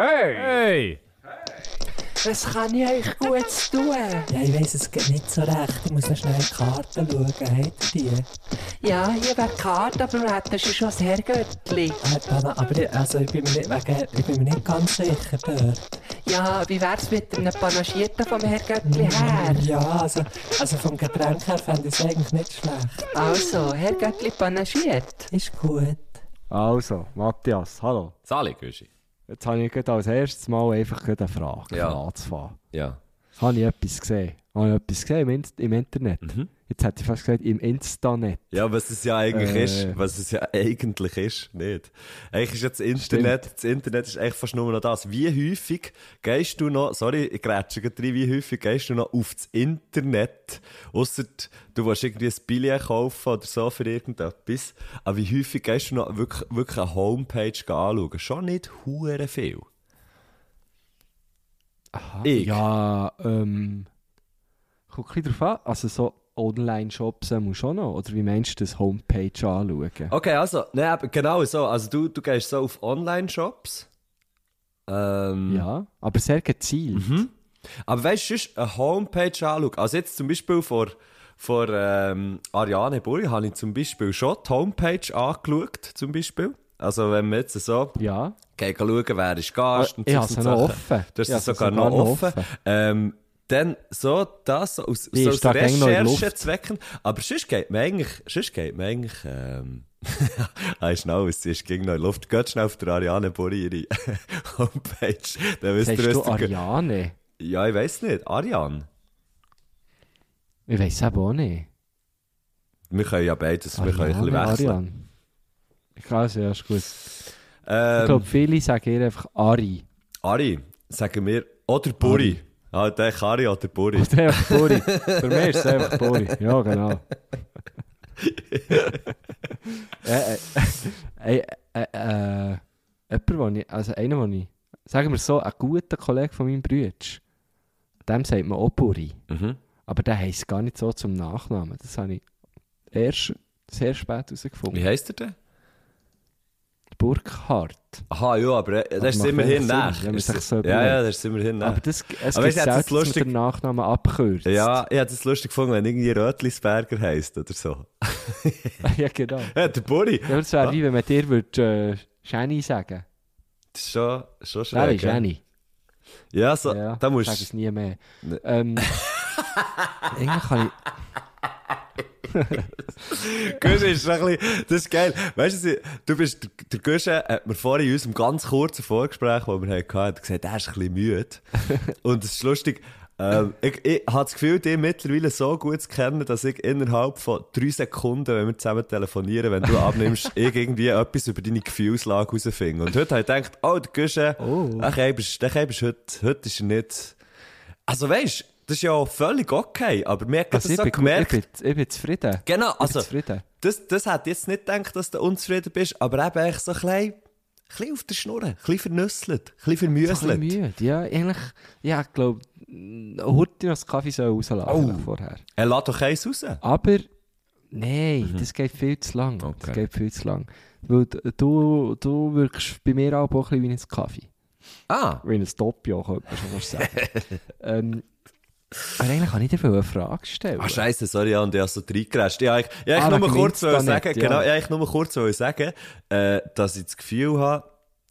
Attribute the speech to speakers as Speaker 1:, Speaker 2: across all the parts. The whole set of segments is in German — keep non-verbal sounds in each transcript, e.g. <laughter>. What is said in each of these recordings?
Speaker 1: Hey!
Speaker 2: Hey!
Speaker 3: Was kann ich euch gut tun?
Speaker 4: Ja, ich weiss es geht nicht so recht. Ich muss noch schnell in die Karten schauen. Habt ihr die?
Speaker 3: Ja, hier wäre die Karte, aber wir hätten schon das Herrgöttli.
Speaker 4: Äh, Dana, aber ich, also, ich, bin mir nicht, wegen, ich bin mir nicht ganz sicher dort.
Speaker 3: Ja, wie wär's mit einem Panagierten vom Herrgöttli her?
Speaker 4: Ja, also, also vom Getränk her fände ich es eigentlich nicht schlecht.
Speaker 3: Also, Herrgöttli panagiert.
Speaker 4: Ist gut.
Speaker 1: Also, Matthias, hallo.
Speaker 2: Sali, Güschi.
Speaker 1: Jetzt habe ich gerade als erstes Mal einfach eine Frage
Speaker 2: Ja.
Speaker 1: anzufangen.
Speaker 2: Ja.
Speaker 1: Habe ich etwas gesehen? Habe ich etwas gesehen im Internet?
Speaker 2: Mhm.
Speaker 1: Jetzt hätte ich fast gesagt, im Instanet.
Speaker 2: Ja, was es ja eigentlich
Speaker 1: Äh.
Speaker 2: ist. Was es ja <laughs> eigentlich ist. Nicht. Eigentlich ist jetzt das Internet, das Internet ist eigentlich fast nur noch das. Wie häufig gehst du noch, sorry, ich grätsche gerade rein, wie häufig gehst du noch auf das Internet, ausser du willst irgendwie ein Billett kaufen oder so für irgendetwas, aber wie häufig gehst du noch wirklich, wirklich eine Homepage anschauen? Schon nicht hure viel.
Speaker 1: Aha.
Speaker 2: Ich?
Speaker 1: Ja, ähm. Guck ein bisschen drauf an. Also so Online-Shops äh, musst du schon noch. Oder wie meinst du das Homepage anschauen?
Speaker 2: Okay, also, ne, aber genau so. Also du, du gehst so auf Online-Shops. Ähm,
Speaker 1: Ja, aber sehr gezielt.
Speaker 2: Aber weißt du, eine Homepage anschauen. Also jetzt zum Beispiel vor, vor ähm, Ariane Burri habe ich zum Beispiel schon die Homepage angeschaut, zum Beispiel. Also wenn wir jetzt so
Speaker 1: Ja.
Speaker 2: gehen schauen, wer ist Gast und
Speaker 1: ich
Speaker 2: so
Speaker 1: sie
Speaker 2: und
Speaker 1: noch offen.
Speaker 2: Es
Speaker 1: habe sie
Speaker 2: sogar, noch offen.
Speaker 1: offen.
Speaker 2: Ähm, dann so das aus,
Speaker 1: Die
Speaker 2: so aus. Recherchezwecken. Aber sonst geht mir eigentlich, sonst geht mir eigentlich, ähm, <laughs> ah, schnell, es ist gegen noch in der Luft. Geht schnell auf der Ariane ihre <laughs> Homepage. Dann wisst ihr,
Speaker 1: du Ariane?
Speaker 2: Ja, ich weiss nicht. Ariane.
Speaker 1: Ich weiß eben auch nicht.
Speaker 2: Wir können ja beides, wir können ein bisschen
Speaker 1: Ariane,
Speaker 2: wechseln.
Speaker 1: Ariane. Ich kann es, ja, ist gut. Ich
Speaker 2: Ähm,
Speaker 1: glaube, viele sagen ihr einfach Ari.
Speaker 2: Ari, sagen wir, oder Buri. Ah, der Ari oder Buri.
Speaker 1: Ist einfach Bori. Für mich ist es einfach Bori. Ja, genau. <laughs> äh, äh, äh, äh, äh, jemand, ich, also einer, wo ich, sagen wir so, ein guter Kollege von meinem Bruder, dem sagt man auch Bori.
Speaker 2: Mhm.
Speaker 1: Aber der heisst gar nicht so zum Nachnamen. Das habe ich erst sehr spät herausgefunden.
Speaker 2: Wie heisst er denn?
Speaker 1: Burkhardt.
Speaker 2: Aha, ja, aber äh, das ist immerhin nach. ja, ja, das ist immerhin nach.
Speaker 1: Aber das, es
Speaker 2: Aber
Speaker 1: gibt
Speaker 2: du,
Speaker 1: man
Speaker 2: lustig-
Speaker 1: den Nachnamen abkürzt.
Speaker 2: Ja, ich hätte es lustig gefunden, wenn irgendwie Rötlisberger heisst oder so. <laughs>
Speaker 1: ja, genau.
Speaker 2: Ja, der Buri.
Speaker 1: Ja, das wäre wie wenn man dir würd, äh, Jenny sagen
Speaker 2: Das ist schon, schon schräg. ja.
Speaker 1: Jenny?
Speaker 2: Ja, so,
Speaker 1: Ja,
Speaker 2: da musst
Speaker 1: sag es nie mehr.
Speaker 2: Ne.
Speaker 1: Ähm, <laughs> eigentlich kann ich... <laughs>
Speaker 2: Guschen ist ein bisschen, das ist geil. Weißt du, du bist, der, Guschen hat mir vorhin in unserem ganz kurzen Vorgespräch, das wir hatten, hat gesagt, er ist ein bisschen müde. <laughs> Und es ist lustig, ähm, ich, ich habe das Gefühl, dich mittlerweile so gut zu kennen, dass ich innerhalb von drei Sekunden, wenn wir zusammen telefonieren, wenn du abnimmst, <laughs> ich irgendwie etwas über deine Gefühlslage herausfinde. Und heute habe ich gedacht, oh, der Guschen,
Speaker 1: Oh.
Speaker 2: der Keib ist heute, heute ist er nicht, also weißt, das ist ja völlig okay, aber mir hat
Speaker 1: Also
Speaker 2: das
Speaker 1: ich,
Speaker 2: so
Speaker 1: bin,
Speaker 2: gemerkt,
Speaker 1: ich, bin, ich bin zufrieden.
Speaker 2: Genau, also,
Speaker 1: zufrieden.
Speaker 2: das, das ich jetzt nicht gedacht, dass du unzufrieden bist, aber eben echt so ein bisschen, ein bisschen auf der Schnur, ein bisschen vernüsselt, ein bisschen
Speaker 1: Ich bin
Speaker 2: vermüselt.
Speaker 1: müde. Ja, eigentlich... Ja, ich glaube, heute noch das Kaffee soll rauslassen
Speaker 2: Oh.
Speaker 1: vorher.
Speaker 2: Er lässt doch eins raus.
Speaker 1: Aber... Nein, das geht viel zu lang.
Speaker 2: Mhm. Okay.
Speaker 1: Das geht viel zu lang. Weil du, du wirkst bei mir auch ein bisschen wie ein Kaffee.
Speaker 2: Ah,
Speaker 1: Wie ein Doppio, könnte man schon sagen. <laughs> ähm, aber eigentlich kann ich dir eine Frage stellen.
Speaker 2: ah scheiße, sorry, ja, und ich habe so reingerascht. Ja, ich, ich
Speaker 1: Ah,
Speaker 2: nur kurz sagen,
Speaker 1: nicht, ja.
Speaker 2: genau, ja, ich nur kurz sagen, äh, dass ich das Gefühl habe,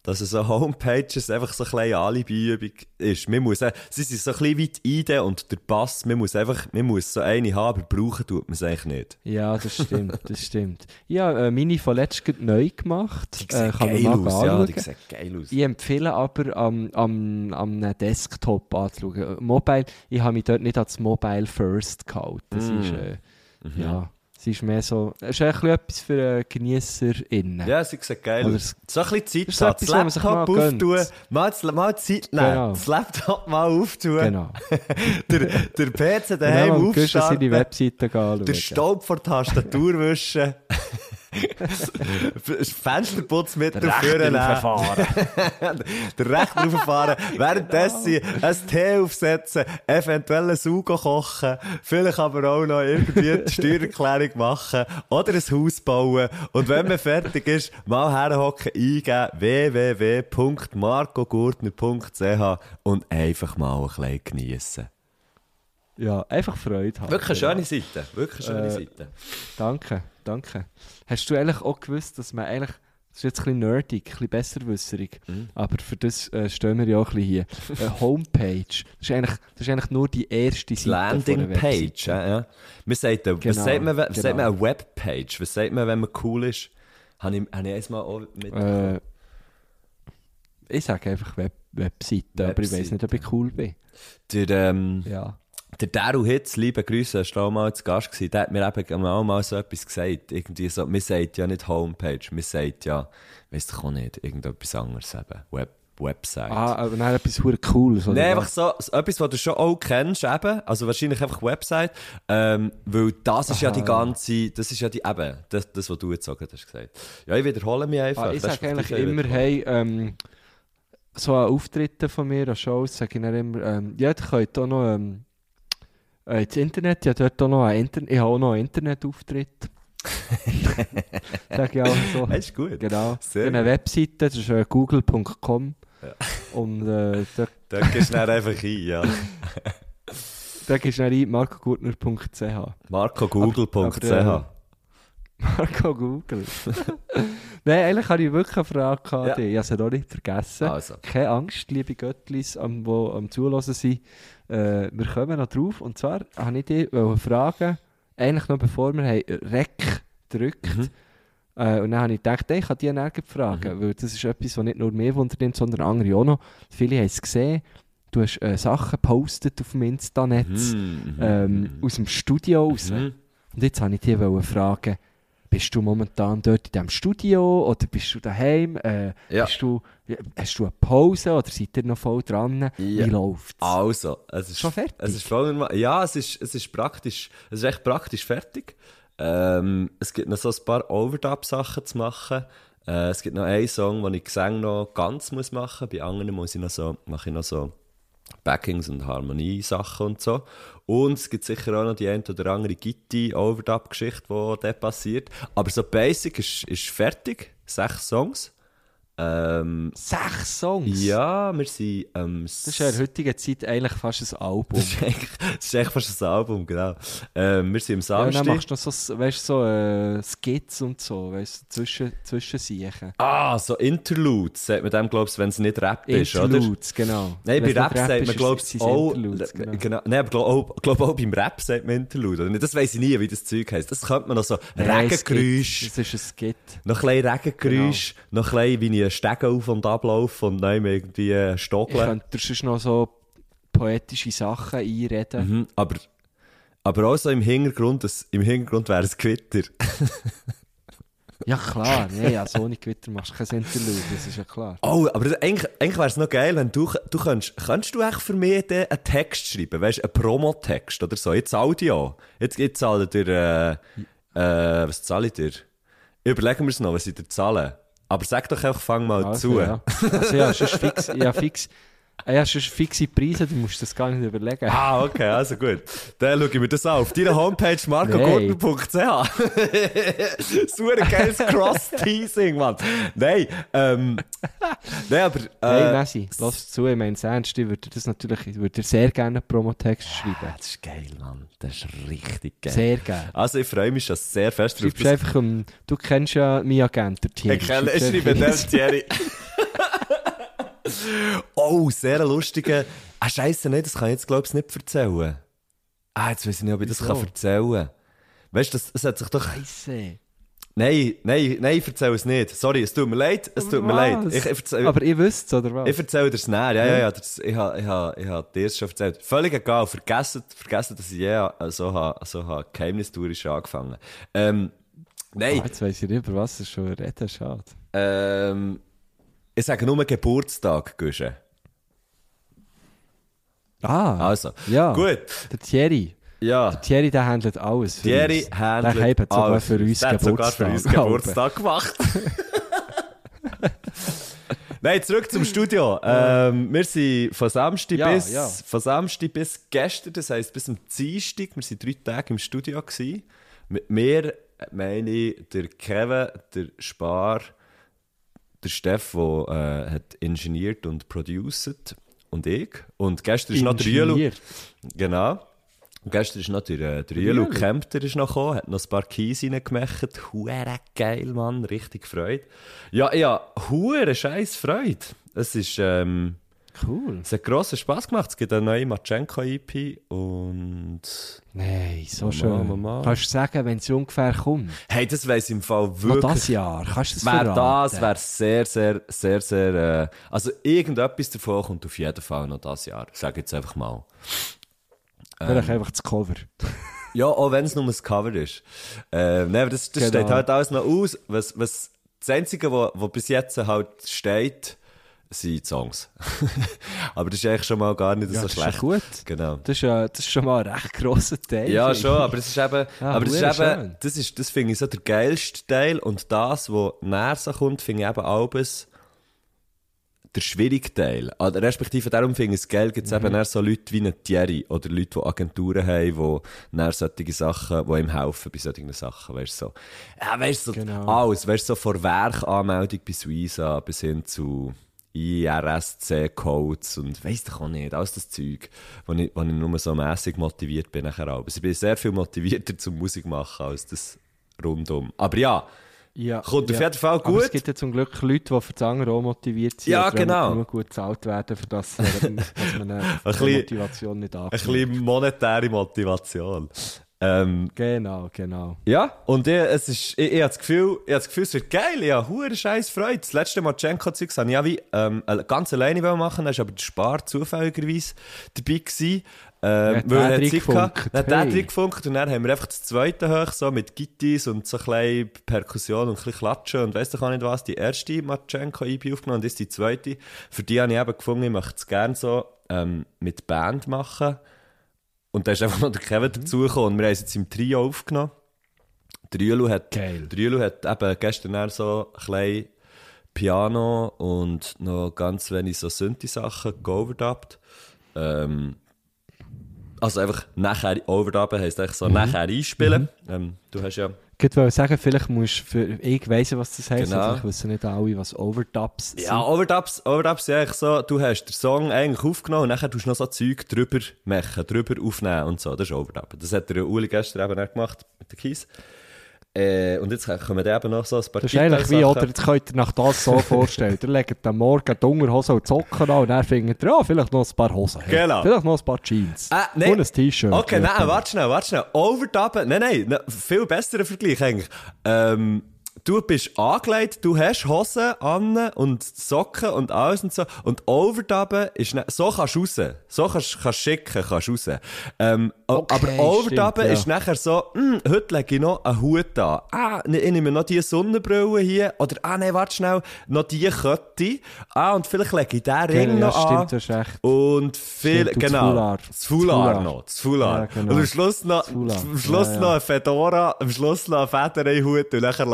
Speaker 2: dass es so <laughs> Homepages einfach so ein kleine Alibi-Übung ist. Man muss, äh, sie sind so ein bisschen wie die Idee und der Pass, man muss einfach, man muss so eine haben, aber brauchen tut man es eigentlich nicht.
Speaker 1: Ja, das stimmt, das stimmt. Ich habe äh, meine von letztem neu gemacht.
Speaker 2: Die sehen
Speaker 1: Äh, kann man
Speaker 2: geil
Speaker 1: mal
Speaker 2: aus, ja, die sehen geil aus.
Speaker 1: Ich empfehle aber, am, am, am Desktop anzuschauen. Mobile, ich habe mich dort nicht als Mobile First gehalten. Das
Speaker 2: Mm.
Speaker 1: ist, äh,
Speaker 2: Mhm.
Speaker 1: ja, es ist mehr so, es ist bisschen etwas für äh, GenießerInnen.
Speaker 2: Ja, sie sieht geil
Speaker 1: Oder.
Speaker 2: So ein bisschen Zeit das
Speaker 1: sich
Speaker 2: Laptop auftun, mal, das- mal Zeit nehmen,
Speaker 1: Genau.
Speaker 2: das Laptop mal auftun,
Speaker 1: Genau. <laughs>
Speaker 2: der, der PC daheim
Speaker 1: am Guschen seine
Speaker 2: aufstarten,
Speaker 1: Webseite anschauen.
Speaker 2: den Staub vor der Tastatur wischen. <laughs> <laughs> Fensterputzmittel führen
Speaker 1: Verfahren.
Speaker 2: Der <laughs> Recht rauffahren, währenddessen ein Tee aufsetzen, eventuell ein Sugo kochen, vielleicht aber auch noch irgendwie die Steuererklärung machen oder ein Haus bauen und wenn man fertig ist, mal herhocken, eingeben www.marcogurtner.ch und einfach mal ein bisschen geniessen.
Speaker 1: Ja, einfach Freude haben.
Speaker 2: Wirklich eine schöne Seite, wirklich eine schöne
Speaker 1: Äh,
Speaker 2: Seite.
Speaker 1: Danke, danke. Hast du eigentlich auch gewusst, dass man eigentlich, das ist jetzt ein bisschen nerdig, ein bisschen besserwisserig,
Speaker 2: Mhm.
Speaker 1: aber für das äh, stehen wir ja auch ein bisschen hier. <laughs> Eine Homepage, das ist, eigentlich, das ist eigentlich nur die erste Seite
Speaker 2: Landingpage,
Speaker 1: Webseite.
Speaker 2: ja, ja. Man sagt, äh, was
Speaker 1: Genau,
Speaker 2: sagt man, was
Speaker 1: genau.
Speaker 2: sagt man eine Webpage? Was sagt man, wenn man cool ist? Habe ich, habe ich einmal auch mit...
Speaker 1: Äh, ich sage einfach Web Webseite, aber ich weiß nicht, ob ich cool bin.
Speaker 2: Der, ähm,
Speaker 1: Ja.
Speaker 2: Der Daru Hitz, liebe Grüße, ist auch mal zu Gast gewesen, der hat mir eben auch mal so etwas gesagt. Irgendwie so, man sagt ja nicht Homepage, man sagt ja, weiss doch auch nicht, irgendetwas anderes eben. Web, Website.
Speaker 1: Ah, aber dann etwas hure Cooles, oder?
Speaker 2: Nein, einfach so, etwas, was du schon auch kennst, eben. Also wahrscheinlich einfach Website. Ähm, weil das ist ja die ganze, das ist ja die, eben, das, das was du jetzt gerade hast gesagt. Ja, ich wiederhole mich einfach.
Speaker 1: Ah, ich sage eigentlich immer, hey, ähm, so an Auftritten von mir, an Shows, sage ich dann immer, ähm, ja, ihr könnt auch noch ähm, äh, ins Internet, ich habe dort auch noch einen, Inter ich habe auch noch einen Internetauftritt. <laughs> sage ich auch so.
Speaker 2: Das ist gut.
Speaker 1: Genau.
Speaker 2: Sehr
Speaker 1: eine Webseite, das ist äh, google.com. Und äh, da,
Speaker 2: Da gehst du einfach ein, ja.
Speaker 1: da gehst du dann ein markogurtner.ch.
Speaker 2: marcogoogle.ch.
Speaker 1: Aber, Marco Google. <laughs> Nein, eigentlich habe ich wirklich eine Frage gehabt.
Speaker 2: Ja.
Speaker 1: Ich habe sie noch nicht vergessen.
Speaker 2: Also.
Speaker 1: Keine Angst, liebe Göttlis, am, die am Zuhören sind. Äh, wir kommen noch drauf. Und zwar wollte ich dich fragen, eigentlich noch bevor wir haben Rec gedrückt
Speaker 2: Mhm.
Speaker 1: äh, und dann habe ich gedacht, hey, ich kann dich nachher fragen, weil das ist etwas, was nicht nur mir wundert, sondern andere auch noch. Viele haben es gesehen. Du hast äh, Sachen gepostet auf dem Insta-Netz
Speaker 2: Mhm.
Speaker 1: ähm, aus dem Studio raus.
Speaker 2: Mhm.
Speaker 1: Und jetzt wollte ich dich fragen, bist du momentan dort in diesem Studio oder bist du daheim? Äh,
Speaker 2: Ja.
Speaker 1: bist du, hast du eine Pause oder seid ihr noch voll dran? Wie läuft's?
Speaker 2: Also, es ist
Speaker 1: Schon fertig?
Speaker 2: Es ist voll, ja, es ist, es ist praktisch, es ist echt praktisch fertig. Ähm, es gibt noch so ein paar Overdub-Sachen zu machen. Äh, es gibt noch einen Song, den ich Gesang noch ganz muss machen. Bei anderen muss ich noch so, mache ich noch so Backings und Harmonie-Sachen und so. Und es gibt sicher auch noch die ein oder andere Gitti-Overdub-Geschichte, die dort passiert. Aber so Basic ist, ist fertig. Sechs Songs. Ähm,
Speaker 1: Sechs Songs?
Speaker 2: ja, wir sind ähm,
Speaker 1: Das ist ja in der heutigen Zeit eigentlich fast ein Album.
Speaker 2: das ist eigentlich, das ist eigentlich fast ein Album, genau. Ähm, wir sind am
Speaker 1: Ja, und dann
Speaker 2: Samstag.
Speaker 1: machst du noch so, weißt, so äh, Skits und so, weißt du, zwischen, zwischen Siechen.
Speaker 2: ah, so Interludes, sagt man dem, glaubst du, wenn es nicht Rap ist, oder?
Speaker 1: Interludes, genau.
Speaker 2: Nein, bei Rap
Speaker 1: nicht
Speaker 2: sagt
Speaker 1: ist,
Speaker 2: man, glaubst du, auch,
Speaker 1: Interludes, genau.
Speaker 2: genau. Nein, aber glaub, glaub auch beim Rap sagt man Interlude, oder nicht? Das weiss ich nie, wie das Zeug heisst. Das könnte man noch so,
Speaker 1: Nein,
Speaker 2: Regengeräusch.
Speaker 1: Das ist ein Skit.
Speaker 2: noch ein bisschen Regengeräusch,
Speaker 1: Genau.
Speaker 2: noch ein bisschen, wie ich einen Stegen auf und ablaufe und dann irgendwie äh,
Speaker 1: Ich
Speaker 2: stockeln.
Speaker 1: könnte sonst noch so poetische Sachen einreden.
Speaker 2: Mhm, aber, aber auch so im Hintergrund, das, im Hintergrund wäre es Gewitter.
Speaker 1: Ja klar, nee, ja, so nicht Gewitter machst du kein Interlude, das ist ja klar.
Speaker 2: Oh, aber das, eigentlich, eigentlich wäre es noch geil, wenn du, du könntest, könntest du echt für mich den einen Text schreiben, weißt du, einen Promotext oder so, jetzt Audio. Jetzt, jetzt zahle dir, äh, äh, was ich dir? Überlegen wir es noch, was ich dir zahle. Aber sag doch einfach, fang mal
Speaker 1: Also,
Speaker 2: zu.
Speaker 1: ja. Also, ja, sonst fix, ja, fix, ah, ja, sonst fixe Preise, du musst das gar nicht überlegen.
Speaker 2: Ah, okay, also gut. Dann schaue ich mir das an. Auf deiner Homepage marcogurtner.ch Super <laughs> geiles Cross-Teasing, Mann. Nein, ähm, nein, aber, äh,
Speaker 1: Messi, lass zu, ich meine es ernst, ich würde das natürlich, ich würde sehr gerne einen Promotext schreiben.
Speaker 2: das ist geil, Mann. Das ist richtig geil.
Speaker 1: Sehr gerne.
Speaker 2: Also ich freue mich schon sehr fest drauf.
Speaker 1: Schreibst einfach um, du kennst ja meinen Agent, der Thierry.
Speaker 2: Ich kenne, ich schreibe den Thierry. <laughs> oh, sehr lustiger. Ah, Scheiße, nein, das kann ich jetzt, glaube ich, nicht erzählen. Ah, jetzt weiß ich nicht, ob ich das
Speaker 1: Wieso?
Speaker 2: kann erzählen kann. Weißt du, das, das hat sich doch.
Speaker 1: Scheisse.
Speaker 2: Nein, nein, nein, ich erzähle es nicht. Sorry, es tut mir leid, es tut mir leid. Ich, ich erzähle,
Speaker 1: Aber ihr wisst oder was?
Speaker 2: ich erzähle dir es näher. Ja, ja, ja. Das, ich habe ich ha, ich ha dir es schon erzählt. Völlig egal. Vergessen, vergessen dass ich je äh, so habe so ha geheimnistuerisch angefangen Ähm, nein,
Speaker 1: Ah, jetzt weiss ich nicht, über was es schon reden, schade.
Speaker 2: ähm, ich sage nur Geburtstag, Gusche.
Speaker 1: Ah,
Speaker 2: Also,
Speaker 1: ja.
Speaker 2: gut.
Speaker 1: Der Thierry.
Speaker 2: Ja.
Speaker 1: Thierry, der handelt alles für
Speaker 2: Thierry
Speaker 1: uns.
Speaker 2: handelt
Speaker 1: Der hat sogar
Speaker 2: alles.
Speaker 1: für uns
Speaker 2: Der hat sogar für uns Geburtstag gemacht. <laughs> <laughs> Nein, zurück zum Studio. Ähm, wir sind von Samstag,
Speaker 1: Ja,
Speaker 2: bis,
Speaker 1: ja.
Speaker 2: von Samstag bis gestern, das heisst bis am Dienstag, wir waren drei Tage im Studio. Gewesen. Mit mir meine ich der Kevin, der Spar, der Steff, der äh, hat ingeniert und produced und ich. Und gestern ist noch der Julu. Genau. Und gestern ist noch der, äh, der
Speaker 1: Julu.
Speaker 2: Kempter ist noch gekommen, hat noch ein paar Keys reingemacht. Huere geil, Mann, richtig Freude. Ja, ja, huere scheiß Freude. Es ist, ähm,
Speaker 1: Cool.
Speaker 2: es hat grossen Spass gemacht. Es gibt eine neue Machenko-EP und...
Speaker 1: Nein, so
Speaker 2: Mama,
Speaker 1: schön.
Speaker 2: Mama.
Speaker 1: Kannst du sagen, wenn sie ungefähr kommt?
Speaker 2: Hey, das weiss im Fall
Speaker 1: Noch
Speaker 2: wirklich...
Speaker 1: das Jahr. Kannst du das
Speaker 2: Wär
Speaker 1: verraten?
Speaker 2: das wäre sehr, sehr, sehr, sehr. Äh, also irgendetwas davon kommt auf jeden Fall noch das Jahr. Sag jetzt einfach mal.
Speaker 1: Vielleicht einfach das Cover. <laughs>
Speaker 2: Ja, auch wenn es nur ein Cover ist. Äh, nein, aber das, das
Speaker 1: Genau.
Speaker 2: steht halt alles noch aus. Was, was, das Einzige, was bis jetzt halt steht, sind Songs. <laughs> aber das ist eigentlich schon mal gar nicht
Speaker 1: Ja,
Speaker 2: so
Speaker 1: das ist
Speaker 2: schlecht.
Speaker 1: schon gut.
Speaker 2: Genau.
Speaker 1: Das ist, ja, das ist schon mal ein recht grosser Teil.
Speaker 2: Ja, schon, aber es ist eben,
Speaker 1: Ah,
Speaker 2: aber das ist eben, das ist, das finde ich so der geilste Teil und das, was näher so kommt, finde ich eben alles der schwierige Teil. Oder respektive darum finde ich es geil, gibt es
Speaker 1: Mhm.
Speaker 2: eben eher so Leute wie Thierry oder Leute, die Agenturen haben, die näher solche Sachen, die ihm helfen bei solchen Sachen, weißt du, so. Ja, weißt du, so
Speaker 1: Genau.
Speaker 2: alles, weißt du, so von Werkanmeldung bis Visa bis hin zu IRSC-Codes und weiss doch auch nicht, alles das Zeug, wo ich, wo ich nur so mässig motiviert bin nachher auch. Also ich bin sehr viel motivierter zum Musik machen als das rundum. Aber ja,
Speaker 1: Ja,
Speaker 2: kommt auf
Speaker 1: ja.
Speaker 2: jeden Fall
Speaker 1: Aber
Speaker 2: gut.
Speaker 1: es gibt ja zum Glück Leute, die für die anderen auch motiviert sind.
Speaker 2: Ja, genau.
Speaker 1: genug gut bezahlt werden, für das, dass man <laughs> eine
Speaker 2: bisschen-
Speaker 1: Motivation nicht
Speaker 2: ein
Speaker 1: ankommt.
Speaker 2: bisschen monetäre Motivation. Ähm,
Speaker 1: Genau, genau.
Speaker 2: ja, und ich, es ist, ich, ich habe das Gefühl, ich habe das Gefühl, es wird geil, ich habe hure scheiß Freude. Das letzte Machenko-Zeug habe ich ja wie, ähm, ganz alleine wollen machen, da war aber der Spar zufälligerweise dabei gewesen. Ähm,
Speaker 1: Hat
Speaker 2: weil er hat
Speaker 1: gefunkt?
Speaker 2: Dann der
Speaker 1: Hey.
Speaker 2: gefunkt und dann haben wir einfach das zweite hoch, so mit Gittis und so ein Perkussion und ein bisschen Klatschen und weiss doch auch nicht was, die erste Machenko-EP aufgenommen und das ist die zweite. Für die habe ich eben gefunden, ich möchte es gerne so ähm, mit Band machen. Und da ist einfach noch der Kevin dazugekommen und wir haben es jetzt im Trio aufgenommen. Julu hat, Julu hat eben gestern dann so ein Piano und noch ganz wenig so Synthi-Sachen geoverdubbt. Ähm, also einfach nachher overdubben heisst eigentlich so nachher einspielen. Ähm, du hast ja...
Speaker 1: Ich wollte sagen, vielleicht musst du für, ich weiss was das heisst,
Speaker 2: Genau.
Speaker 1: ich wissen nicht alle, was Overdubs sind.
Speaker 2: Ja, Overdubs, Overdubs sind eigentlich so, du hast den Song eigentlich aufgenommen und dann tust du noch so Zeug drüber machen, drüber aufnehmen und so. Das ist Overdub. Das hat der Uli gestern eben auch gemacht mit den Kies. Äh, und jetzt kommen eben noch so ein paar
Speaker 1: Das ist eigentlich wie, oder jetzt könnt ihr nach das so vorstellen. Ihr legt am Morgen die Unterhose und Socken an und dann findet ihr, ja, vielleicht noch ein paar Hosen.
Speaker 2: Genau.
Speaker 1: Vielleicht noch ein paar Jeans.
Speaker 2: Ah, nein.
Speaker 1: Und ein T-Shirt.
Speaker 2: Okay, nein, warte schnell, warte schnell. Overdubben, nein, nein, ne, viel besserer Vergleich eigentlich. Ähm, du bist angelegt, du hast Hosen an und Socken und alles und so. Und Overdubben ist, ne, so kannst du raus. So kannst du schicken, kannst du raus. Ähm,
Speaker 1: Okay,
Speaker 2: aber Overdubben
Speaker 1: stimmt, ja.
Speaker 2: ist nachher so, hm, heute lege ich noch einen Hut an. Ah, ne, ich nehme noch diese Sonnenbrille hier. Oder, ah, nein, warte schnell, noch diese Kette. Ah, und vielleicht lege ich den Ring
Speaker 1: ja,
Speaker 2: noch an.
Speaker 1: stimmt, das ist recht.
Speaker 2: Und viel,
Speaker 1: Stimmt,
Speaker 2: genau. Das Foulard. noch. Das Foulard.
Speaker 1: Ja, genau.
Speaker 2: Und am Schluss noch, am Schluss
Speaker 1: Ja, ja.
Speaker 2: noch ein Fedora, am Schluss noch ein Federeinhut und nachher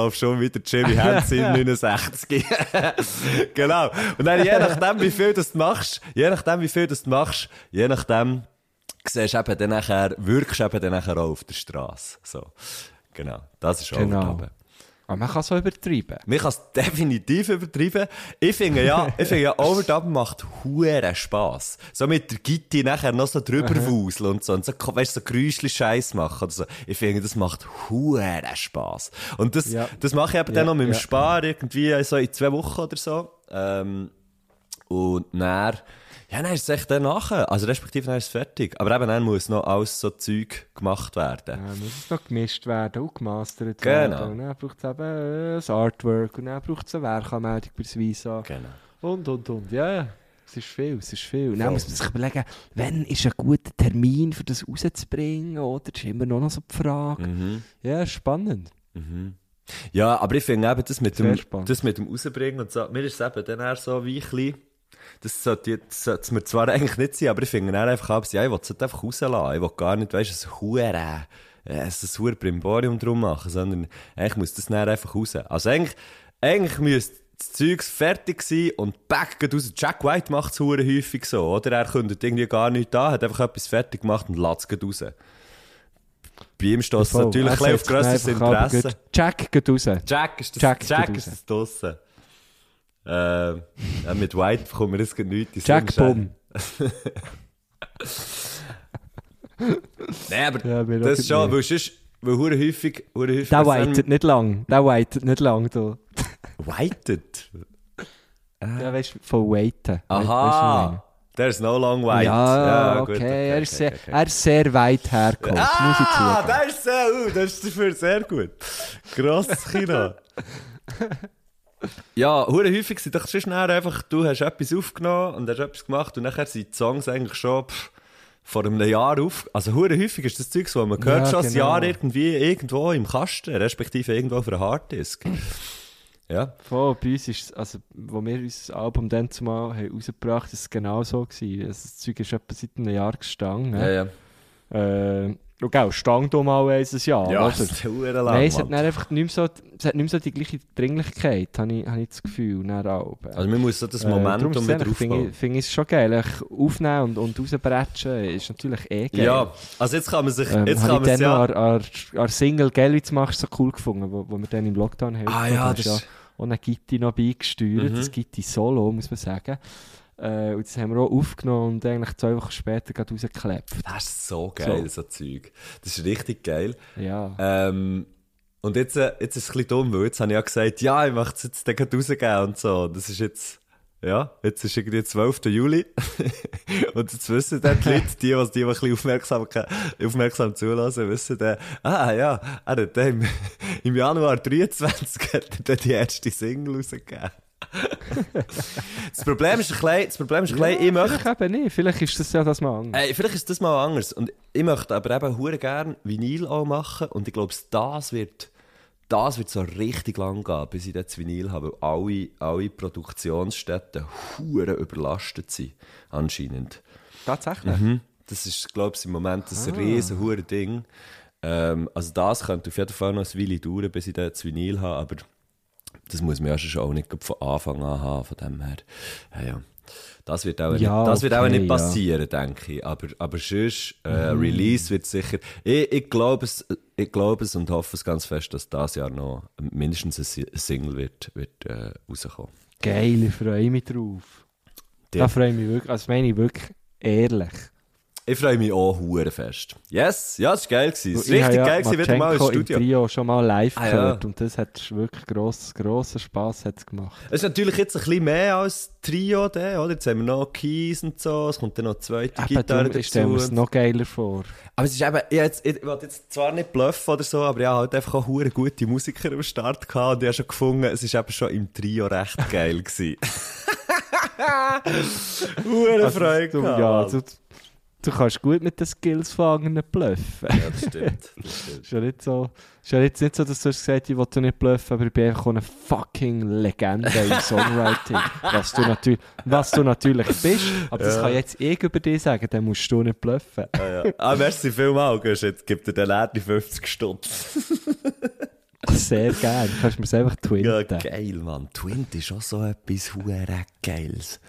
Speaker 2: läuft schon wieder Jimmy Hansen 69. genau. Und dann je nachdem, wie viel das du machst, je nachdem, wie viel das du machst, je nachdem, siehst eben dann nachher, wirkst du eben dann nachher auch auf der Straße. So. Genau. Das ist
Speaker 1: Genau.
Speaker 2: Overdubben.
Speaker 1: Aber man kann so übertreiben.
Speaker 2: Man kann es <laughs> definitiv übertreiben. Ich finde ja, ich finde ja, <laughs> Overdubben macht huere Spass. So mit der Gitti nachher noch so drüber wuseln und so, und so, weißt so Geräuschli Scheiß machen oder so. Ich finde, das macht huere Spass. Und das,
Speaker 1: Ja.
Speaker 2: das mache ich eben
Speaker 1: Ja,
Speaker 2: dann noch mit dem
Speaker 1: ja.
Speaker 2: Spar irgendwie so in zwei Wochen oder so. Ähm, und dann, ja, dann ist es echt dann nachher. Also respektive dann ist es fertig. Aber eben dann muss noch alles so Zeug gemacht werden.
Speaker 1: Dann muss es noch gemischt werden und gemastert
Speaker 2: Genau.
Speaker 1: werden. Und dann braucht es eben äh, das Artwork und dann braucht es eine Werkanmeldung bei der Visa.
Speaker 2: Genau.
Speaker 1: Und, und, und. Ja, ja. Es ist viel, es ist viel. Und dann muss man sich überlegen, wann ist ein guter Termin, für das rauszubringen, oder? Das ist immer noch so die Frage.
Speaker 2: Mhm.
Speaker 1: Ja, spannend.
Speaker 2: Ja, aber ich finde eben, das mit,
Speaker 1: Sehr
Speaker 2: dem,
Speaker 1: spannend.
Speaker 2: das mit dem Rausbringen und so, mir ist es eben dann eher so wie ein bisschen, Das sollte, es mir zwar eigentlich nicht sein, aber ich finde dann einfach ab, ja, ich will es halt einfach rauslassen. Ich will gar nicht, weißt du, ein Hure, äh, ein Hure Brimborium drum machen, sondern eigentlich muss das dann einfach raus. Also eigentlich, eigentlich müsste das Zeug fertig sein und back geht raus. Jack White macht es hure häufig so, oder? Er kündet irgendwie gar nichts an, hat einfach etwas fertig gemacht und lässt es raus. Bei ihm steht es natürlich auf
Speaker 1: aber
Speaker 2: Interesse.
Speaker 1: Jack geht raus.
Speaker 2: Jack ist das,
Speaker 1: Jack
Speaker 2: Jack, ist das draussen. Ähm, ja, mit White bekommen wir das gerade nicht.
Speaker 1: Jack Bumm.
Speaker 2: Nein, aber
Speaker 1: Ja,
Speaker 2: das schon, weil sonst, weil hure häufig, hure häufig...
Speaker 1: Der waitet nicht lang. Der waitet nicht lang, du.
Speaker 2: Whited? <laughs>
Speaker 1: Ja, weißt du, von waiten.
Speaker 2: Aha! There's no long white.
Speaker 1: du, ja,
Speaker 2: gut,
Speaker 1: okay. Er, ist
Speaker 2: okay,
Speaker 1: sehr,
Speaker 2: okay.
Speaker 1: er ist sehr weit hergekommen. muss ich
Speaker 2: Ah,
Speaker 1: zugeben.
Speaker 2: das ist sehr gut. Das ist dafür sehr gut. Grosses Kino. <laughs> ja, hure häufig sind doch schnell einfach, du hast etwas aufgenommen und hast etwas gemacht und nachher sind die Songs eigentlich schon pff, vor einem Jahr auf. Also hure häufig ist das Zeug, so man hört
Speaker 1: Ja,
Speaker 2: schon ein
Speaker 1: genau.
Speaker 2: Jahr irgendwie irgendwo im Kasten, respektive irgendwo auf einer Harddisk. ja.
Speaker 1: Voll, bei uns ist es, also, wo wir unser Album dann zumal haben rausgebracht haben, ist es genau so gewesen. Also, das Zeug ist etwa seit einem Jahr gestanden.
Speaker 2: Ja, ja.
Speaker 1: Äh, und gell, stand auch mal ein Jahr,
Speaker 2: Ja,
Speaker 1: oder?
Speaker 2: das lang,
Speaker 1: Nein, es hat dann einfach nicht mehr so, es hat nicht so die gleiche Dringlichkeit, habe ich, habe ich das Gefühl, nach Alben.
Speaker 2: Also man muss so das
Speaker 1: Äh,
Speaker 2: Momentum
Speaker 1: darum
Speaker 2: wieder
Speaker 1: finde
Speaker 2: aufbauen.
Speaker 1: ich, finde ich es schon geil. Aufnehmen und, und rausbretschen ist natürlich eh geil.
Speaker 2: Ja, also jetzt kann man sich,
Speaker 1: Ähm,
Speaker 2: jetzt kann
Speaker 1: ich dann
Speaker 2: ja...
Speaker 1: an, an, an Single «Gell, wie du machst» so cool gefunden, wo, wo wir dann im Lockdown haben.
Speaker 2: Ah ja,
Speaker 1: Da
Speaker 2: das ist-
Speaker 1: auch eine Gitti noch beigesteuert,
Speaker 2: Mhm.
Speaker 1: das Gitti Solo, muss man sagen. Äh, und das haben wir auch aufgenommen und eigentlich zwei Wochen später gerade rausgeklebt.
Speaker 2: Das ist so geil, so, Zeug. Das ist richtig geil.
Speaker 1: Ja.
Speaker 2: Ähm, und jetzt, äh, jetzt ist es ein bisschen dumm, weil jetzt habe ich ja gesagt, ja, ich möchte es jetzt dann rausgeben und so. Das ist jetzt, ja, jetzt ist irgendwie 12. Juli. <laughs> und jetzt wissen dann die Leute, die, die, die ein bisschen aufmerksam, aufmerksam zulassen, wissen dann, ah ja, er hat im, <laughs> im Januar 23 hat er dann die erste Single rausgegeben. Das Problem ist ein bisschen, das Problem ist ein bisschen, ich möchte
Speaker 1: Vielleicht eben nicht, vielleicht ist das ja das mal anders.
Speaker 2: Ey, vielleicht ist das mal anders. Und ich möchte aber eben hure gerne Vinyl auch machen. Und ich glaube, das wird, das wird so richtig lang gehen, bis ich das Vinyl habe, weil alle, alle Produktionsstätten hure überlastet sind, anscheinend.
Speaker 1: Tatsächlich.
Speaker 2: Mhm. Das ist, glaube ich, im Moment ein riesen hure Ding. Ähm, also das könnte auf jeden Fall noch ein Weile dauern, bis ich das Vinyl habe, aber das muss man ja schon auch nicht von Anfang an haben, von dem her. Ja, ja. Das wird auch,
Speaker 1: Ja,
Speaker 2: nicht, das wird auch
Speaker 1: okay,
Speaker 2: nicht
Speaker 1: ja.
Speaker 2: passieren, denke ich. Aber, aber sonst, äh, Release wird sicher. Ich, ich glaube es, ich glaube es und hoffe es ganz fest, dass das Jahr noch mindestens ein Si- Single wird, wird äh, rauskommen.
Speaker 1: Geil, ich freue mich drauf.
Speaker 2: Der-
Speaker 1: Da freue ich mich wirklich, also meine ich wirklich ehrlich.
Speaker 2: Ich freue mich auch hure fest. Yes, ja, es war geil. Gewesen. Es
Speaker 1: Ich
Speaker 2: war
Speaker 1: habe
Speaker 2: richtig
Speaker 1: ja
Speaker 2: geil, gewesen, wieder mal
Speaker 1: Marchenko
Speaker 2: Studio.
Speaker 1: im Trio schon mal live
Speaker 2: Ah, ja.
Speaker 1: gehört und das hat wirklich gross, grossen Spass hat's gemacht.
Speaker 2: Es ist natürlich jetzt ein bisschen mehr als Trio, der, oder? Jetzt haben wir noch Keys und so, es kommt dann noch eine zweite
Speaker 1: Eben,
Speaker 2: Gitarre
Speaker 1: darum, ich stelle
Speaker 2: dazu.
Speaker 1: mir es noch geiler vor.
Speaker 2: Aber es ist eben, ich, jetzt, ich will jetzt zwar nicht bluffen oder so, aber ich habe halt einfach auch hure gute Musiker am Start gehabt und ich habe schon gefunden, es ist eben schon im Trio recht geil gewesen. <laughs> Hure Freude gehabt,
Speaker 1: ja,
Speaker 2: Mann.
Speaker 1: Du, kannst gut mit den Skills von anderen bluffen.
Speaker 2: ja, das stimmt. Das <laughs> stimmt.
Speaker 1: ist ja nicht so, ist ja jetzt nicht so, dass du hast gesagt ich will nicht bluffen, aber ich bin einfach eine fucking Legende im Songwriting. <laughs> was, du natürlich, was du natürlich bist, aber das
Speaker 2: Ja.
Speaker 1: kann jetzt ich über dich sagen, dann musst du nicht bluffen.
Speaker 2: Ja, ja. Ah, merci vielmal, Gusch. Jetzt gibt dir der die 50 Stutz.
Speaker 1: Sehr gerne. Kannst du mir es einfach
Speaker 2: Ja,
Speaker 1: twinten.
Speaker 2: geil, Mann. Twint ist auch so etwas hure Geiles.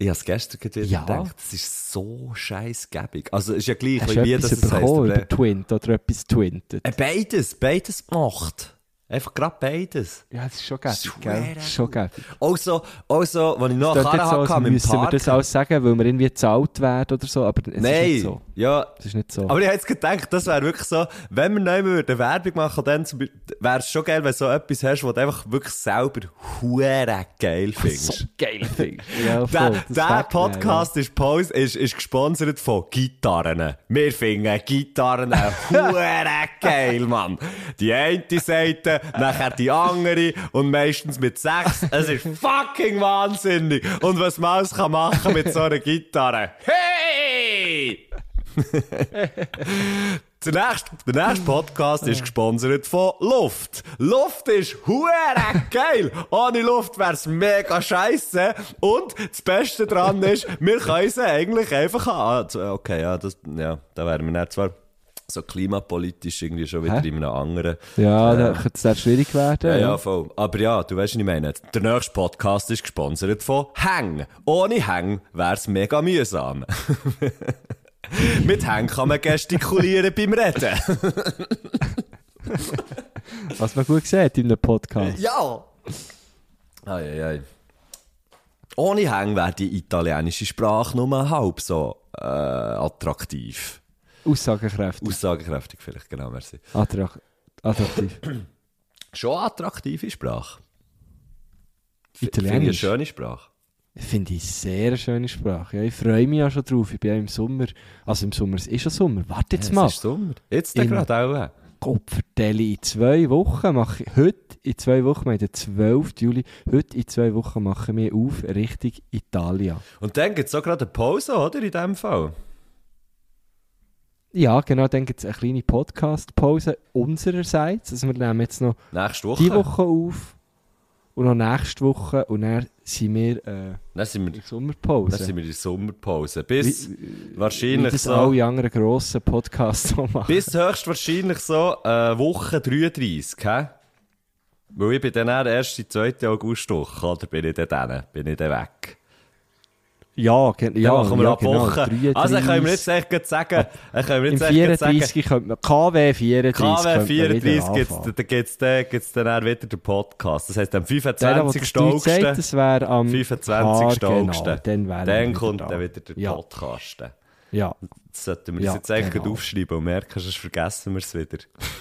Speaker 2: Ich habe es gestern gerade wieder
Speaker 1: Ja.
Speaker 2: gedacht, das ist so scheissgebig. Also, ist ja gleich,
Speaker 1: Hast
Speaker 2: wie das es aber-
Speaker 1: über Twint oder etwas twintet?
Speaker 2: Äh, Beides, beides gemacht. Einfach gerade beides.
Speaker 1: Ja, das ist schon
Speaker 2: Schwer
Speaker 1: gell? Das ist schon gäbig.
Speaker 2: Also, also, wenn ich noch eine Karre
Speaker 1: so, als
Speaker 2: hatte
Speaker 1: müssen wir
Speaker 2: Park.
Speaker 1: das alles sagen, weil wir irgendwie gezahlt werden oder so, aber es ist
Speaker 2: Nein,
Speaker 1: nicht so.
Speaker 2: ja.
Speaker 1: Es ist nicht so.
Speaker 2: Aber ich hätte gedacht, das wäre wirklich so, wenn wir neu würden Werbung machen, dann wäre es schon geil, wenn du so etwas hast, was du einfach wirklich selber hure geil findest.
Speaker 1: so geil <laughs> finde Ja, voll,
Speaker 2: Der, Podcast ist, pos- ist, ist gesponsert von Gitarren. Wir finden Gitarren <laughs> hure geil, Mann. Die eine Seite, nachher die andere und meistens mit sechs. Es ist fucking wahnsinnig. Und was man alles kann machen mit so einer Gitarre. Hey! <laughs> Der nächste, der nächste Podcast ist gesponsert von Luft. Luft ist hure geil. Ohne Luft wär's mega scheiße. Und das Beste dran ist, wir können sie eigentlich einfach haben. Ah, Okay, ja, das, ja, da wären wir nicht zwar so klimapolitisch irgendwie schon wieder
Speaker 1: Hä?
Speaker 2: in einem anderen.
Speaker 1: Ja,
Speaker 2: Äh,
Speaker 1: da könnte es sehr schwierig werden.
Speaker 2: Ja, ja, voll. Aber ja, du weißt, was ich meine. Der nächste Podcast ist gesponsert von Hang. Ohne Hang wär's mega mühsam. <laughs> Mit Hang kann man gestikulieren beim Reden. <laughs>
Speaker 1: Was man gut sieht in einem Podcast.
Speaker 2: Ja! Ei, ei, ei. Ohne Hang wäre die italienische Sprache nur halb so äh, attraktiv.
Speaker 1: Aussagekräftig.
Speaker 2: Aussagekräftig vielleicht, genau, merci.
Speaker 1: Attrakt attraktiv. <clears throat>
Speaker 2: Schon attraktive Sprache. Finde ich eine
Speaker 1: Italienisch.
Speaker 2: schöne Sprache.
Speaker 1: Finde ich sehr schöne Sprache. Ja, ich freue mich ja schon drauf. Ich bin ja im Sommer. Also im Sommer, es ist schon Sommer. Warte jetzt
Speaker 2: Ja,
Speaker 1: mal.
Speaker 2: Es ist Sommer. Jetzt gerade auch.
Speaker 1: Gott vertelle, in zwei Wochen mache ich, heute in zwei Wochen, wir haben den 12. Juli, heute in zwei Wochen machen wir auf Richtung Italien.
Speaker 2: Und dann gibt es auch gerade eine Pause, oder? In dem Fall.
Speaker 1: Ja, genau, dann gibt es eine kleine Podcast-Pause unsererseits. Also wir nehmen jetzt noch
Speaker 2: Nächste Woche.
Speaker 1: die Woche auf und noch nächste Woche und dann sind wir äh,
Speaker 2: Dann sind
Speaker 1: in
Speaker 2: wir,
Speaker 1: der Sommerpause.
Speaker 2: dann sind wir in der Sommerpause. Bis
Speaker 1: wie
Speaker 2: wahrscheinlich
Speaker 1: das
Speaker 2: so.
Speaker 1: alle anderen grossen Podcasts so machen.
Speaker 2: Bis höchstwahrscheinlich so äh, Woche 33, hä? Weil ich bin dann erst die 2. Augustwoche, oder bin ich dann bin ich dann weg.
Speaker 1: Ja, ja,
Speaker 2: machen wir
Speaker 1: ja,
Speaker 2: ab
Speaker 1: genau,
Speaker 2: Woche.
Speaker 1: 33.
Speaker 2: Also können wir jetzt echt sagen, können wir
Speaker 1: Im
Speaker 2: jetzt gleich sagen,
Speaker 1: 34 könnte man, KW 34
Speaker 2: KW
Speaker 1: könnte man
Speaker 2: 34
Speaker 1: wieder
Speaker 2: gibt's, dann gibt's dann, auch wieder den Podcast. Das heisst, am
Speaker 1: Der, der
Speaker 2: 25.
Speaker 1: das Deutsch sagt,
Speaker 2: August,
Speaker 1: das wäre am
Speaker 2: 25.
Speaker 1: Haar,
Speaker 2: August,
Speaker 1: Genau, dann wären wir
Speaker 2: dann kommt
Speaker 1: da.
Speaker 2: dann wieder der
Speaker 1: Ja.
Speaker 2: Podcast.
Speaker 1: Ja,
Speaker 2: Das sollten wir
Speaker 1: Ja,
Speaker 2: jetzt eigentlich
Speaker 1: genau.
Speaker 2: aufschreiben und merken, sonst vergessen wir es wieder.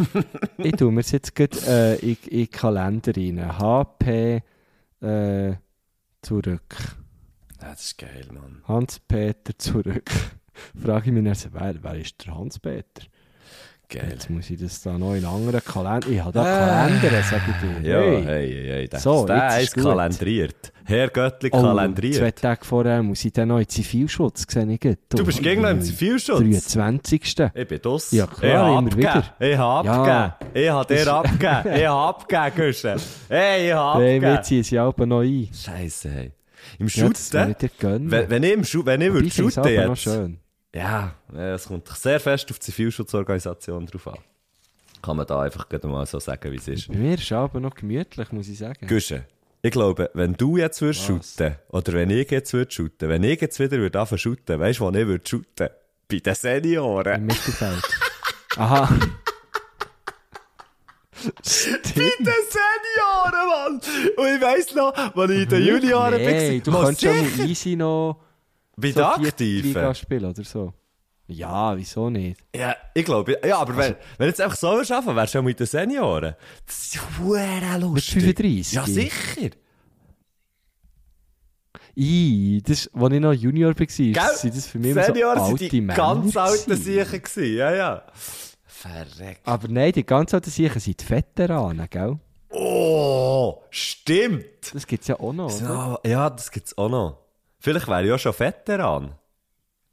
Speaker 2: <laughs>
Speaker 1: ich tue mir jetzt gerade äh, in, in den Kalender rein. HP äh, zurück.
Speaker 2: Ja, das ist geil, Mann.
Speaker 1: Hans-Peter zurück. <laughs> Frage ich mich dann, wer, wer ist der Hans-Peter?
Speaker 2: Geil.
Speaker 1: Jetzt muss ich das da noch in anderen Kalender... Ich habe da
Speaker 2: Ah.
Speaker 1: Kalender, sag ich dir.
Speaker 2: Ja,
Speaker 1: Hey.
Speaker 2: hey, hey. Das,
Speaker 1: So,
Speaker 2: der
Speaker 1: ist
Speaker 2: ist kalendriert. Herr Göttli
Speaker 1: Oh, zwei
Speaker 2: kalendriert.
Speaker 1: Tage vorher muss ich dann noch in Zivilschutz sehen. Ich.
Speaker 2: Du bist gegen im Zivilschutz.
Speaker 1: 23.
Speaker 2: Ich bin das.
Speaker 1: Ja, klar,
Speaker 2: ich
Speaker 1: immer
Speaker 2: abgegeben.
Speaker 1: wieder.
Speaker 2: Ich hab
Speaker 1: Ja.
Speaker 2: abgegeben. Ich hab dir abgegeben. Ich hab <laughs> abgegeben. Hey, ich hab
Speaker 1: Hey, wir
Speaker 2: abgegeben.
Speaker 1: ziehen sie aber noch ein.
Speaker 2: Scheiße, hey. Im Shooten,
Speaker 1: gönnen.
Speaker 2: wenn, wenn ich im Schu wenn ich würde shooten jetzt.
Speaker 1: schön.
Speaker 2: Ja, es kommt sehr fest auf die Zivilschutzorganisation drauf an. Kann man da einfach mal so sagen, wie es ist.
Speaker 1: Bei mir ist aber noch gemütlich, muss ich sagen.
Speaker 2: Güsche, ich glaube, wenn du jetzt würdest shooten, oder wenn ich jetzt würde shooten, wenn ich jetzt wieder würde anfangen shooten, weißt du, wo ich würde shooten? Bei den Senioren.
Speaker 1: Im Mittelfeld. Aha. <laughs>
Speaker 2: Den Senioren, Mann! Und ich weiss noch, als ich in den Junioren
Speaker 1: Nee,
Speaker 2: war,
Speaker 1: du kannst
Speaker 2: sicher
Speaker 1: mal easy noch
Speaker 2: bei
Speaker 1: so
Speaker 2: Aktiven.
Speaker 1: spielen oder so. Ja, wieso nicht?
Speaker 2: Ja, ich glaube, ja, aber wenn, wenn du jetzt einfach so arbeiten, wärst du schon mit den Senioren. Das ist verdammt
Speaker 1: Mit
Speaker 2: lustig.
Speaker 1: 35?
Speaker 2: Ja, sicher.
Speaker 1: I, das, als ich noch Junior war,
Speaker 2: Gell?
Speaker 1: sind das für mich immer so
Speaker 2: Senioren
Speaker 1: alte
Speaker 2: sind die
Speaker 1: Männer
Speaker 2: ganz alten
Speaker 1: gewesen,
Speaker 2: ja, ja. Verreckt.
Speaker 1: Aber nein, die ganz alten Siechen sind die Veteranen, gell?
Speaker 2: Oh, stimmt.
Speaker 1: Das gibt es ja auch noch, oder?
Speaker 2: Ja, das gibt's auch noch. Vielleicht wäre ich auch schon Veteran.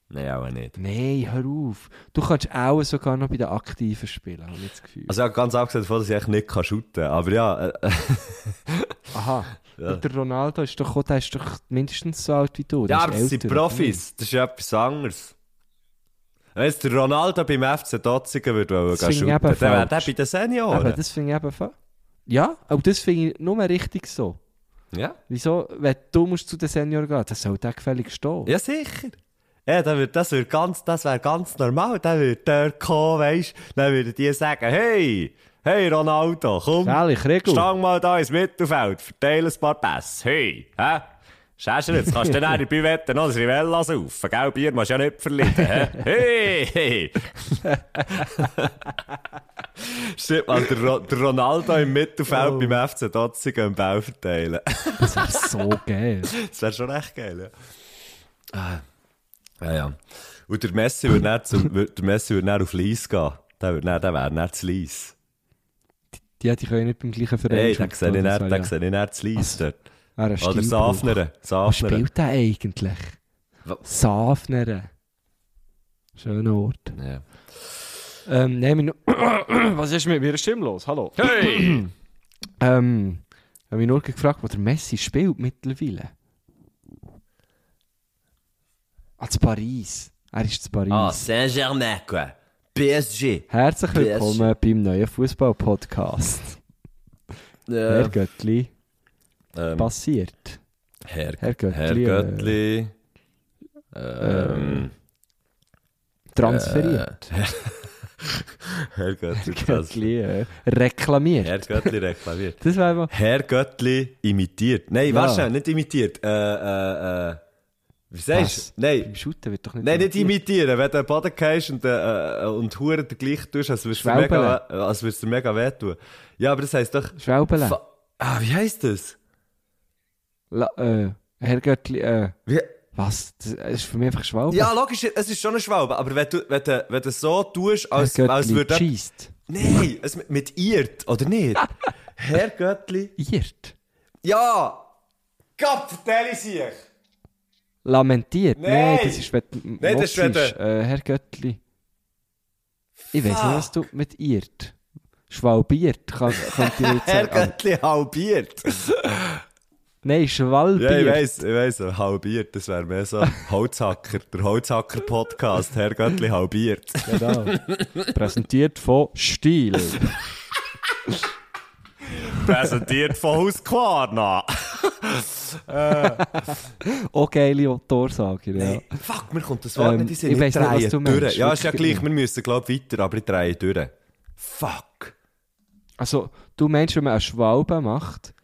Speaker 2: Nein, auch nicht.
Speaker 1: Nein, hör auf. Du kannst auch sogar noch bei den Aktiven spielen, habe ich das Gefühl.
Speaker 2: Also ja, ganz abgesehen davon, dass ich eigentlich nicht kann shooten kann. Aber ja, äh, <laughs>
Speaker 1: Aha. <laughs>
Speaker 2: Ja.
Speaker 1: Und der Ronaldo ist doch, der ist doch mindestens so alt wie du. der
Speaker 2: ja aber das sind Profis. Das ist ja etwas anderes. Wenn der Ronaldo beim FC Dotzigen würde wollen
Speaker 1: Das
Speaker 2: gehen
Speaker 1: finde ich
Speaker 2: shooten, dann wäre der
Speaker 1: falsch.
Speaker 2: bei den? Senioren.
Speaker 1: Aber das finde ich eben fa- Ja, aber das finde ich nur richtig so.
Speaker 2: Ja?
Speaker 1: Wieso, wenn du musst zu den Senioren gehen, dann soll der gefällig stehen.
Speaker 2: ja, sicher. Ja, dann würd, das wäre ganz, das wär ganz normal. Dann würde der kommen, weisst Dann würden die sagen, hey, hey Ronaldo, komm, stang mal da ins Mittelfeld, verteile ein paar Pässe. Hey, hä? Du jetzt, kannst du dann in Bivette noch das Rivella saufen, gell? Bier musst du ja nicht verlieren, hä? Hey, hey. <laughs> Stimmt, man, der, Ro der Ronaldo im Mittelfeld
Speaker 1: Oh.
Speaker 2: beim FC Dotzigen einen Ball verteilen.
Speaker 1: Das wäre so geil.
Speaker 2: Das wäre schon echt geil, ja. Ah. Ja, ja. Und der Messi würde dann, zum, der Messi würde dann auf Lies gehen. Der, würde dann, der wäre dann zu Lies.
Speaker 1: Die, die können nicht beim gleichen Verein
Speaker 2: Ey, den sehe ich den sehe ich dann zu Lies dort.
Speaker 1: Ein
Speaker 2: Oder
Speaker 1: Stilbruch.
Speaker 2: Safneren.
Speaker 1: Was spielt der eigentlich? Safneren. Schöner Ort.
Speaker 2: Ja.
Speaker 1: Ähm, nein, <coughs> Was ist mit mir Stimme los? Hallo.
Speaker 2: Hey! <coughs>
Speaker 1: Ähm, ich habe mich nur gefragt, wo der Messi spielt mittlerweile. Ah, zu Paris. Er ist zu Paris.
Speaker 2: ah, Saint-Germain, quoi. PSG.
Speaker 1: Herzlich
Speaker 2: PSG.
Speaker 1: willkommen beim neuen Fußball-Podcast. Herr
Speaker 2: Ja.
Speaker 1: Göttli,
Speaker 2: Ähm,
Speaker 1: passiert.
Speaker 2: Herr,
Speaker 1: Herr Göttli,
Speaker 2: Herr
Speaker 1: äh,
Speaker 2: Göttli. Ähm,
Speaker 1: Transferiert.
Speaker 2: Äh, Herr <laughs> Göttli.
Speaker 1: Herr Göttli äh, reklamiert.
Speaker 2: Herr Göttli reklamiert.
Speaker 1: Das wäre mal...
Speaker 2: Herr Göttli imitiert. Nein,
Speaker 1: Ja.
Speaker 2: warte, nicht imitiert. Äh, äh, äh. Wie sagst du? Nein.
Speaker 1: Beim Shooten wird doch nicht...
Speaker 2: Nein, nicht imitieren. Wenn du den Boden gehst und, äh, äh, und Huren den gleich tust, als würdest du mega, äh, als würdest du mega wehtun. Ja, aber das heisst doch...
Speaker 1: Schwelbeln.
Speaker 2: Fa- Ah, wie heisst das?
Speaker 1: La, äh, Herr Göttli, äh,
Speaker 2: Wie?
Speaker 1: was? Das ist für mich einfach Schwalbe.
Speaker 2: Ja, logisch, es ist schon eine Schwalbe, aber wenn du, wenn du, wenn du so tust, als,
Speaker 1: Herr
Speaker 2: als würde...
Speaker 1: schießt.
Speaker 2: Nein, es mit, mit irt, oder nicht? <laughs> Herr Göttli...
Speaker 1: Irrt.
Speaker 2: Ja! Gott, vertell ich sich!
Speaker 1: Lamentiert.
Speaker 2: Nein.
Speaker 1: Nein, das ist, wenn
Speaker 2: Nein, das ist, wenn
Speaker 1: äh, Herr Göttli. Ich weiß nicht, was du mit irrt. Schwalbiert, kann, könnte ich jetzt
Speaker 2: Herr <laughs>
Speaker 1: sagen. Aber-
Speaker 2: Göttli halbiert! <laughs>
Speaker 1: Nein, Schwalbiert.
Speaker 2: Ja, ich weiss, ich weiss, halbiert, das wäre mehr so Holzhacker, der Holzhacker-Podcast, Herr Göttli halbiert.
Speaker 1: Genau. Präsentiert von Stil.
Speaker 2: Präsentiert von Husqvarna.
Speaker 1: Auch geile Autorsage, ja.
Speaker 2: Hey, fuck, mir kommt das Wort
Speaker 1: Ähm,
Speaker 2: nicht in
Speaker 1: ich weiss nicht, was du
Speaker 2: durch.
Speaker 1: meinst.
Speaker 2: Ja, ist ja gleich, wir müssen, glaube ich, weiter, aber ich drehe durch. Fuck.
Speaker 1: Also, du meinst, wenn man eine Schwalbe macht,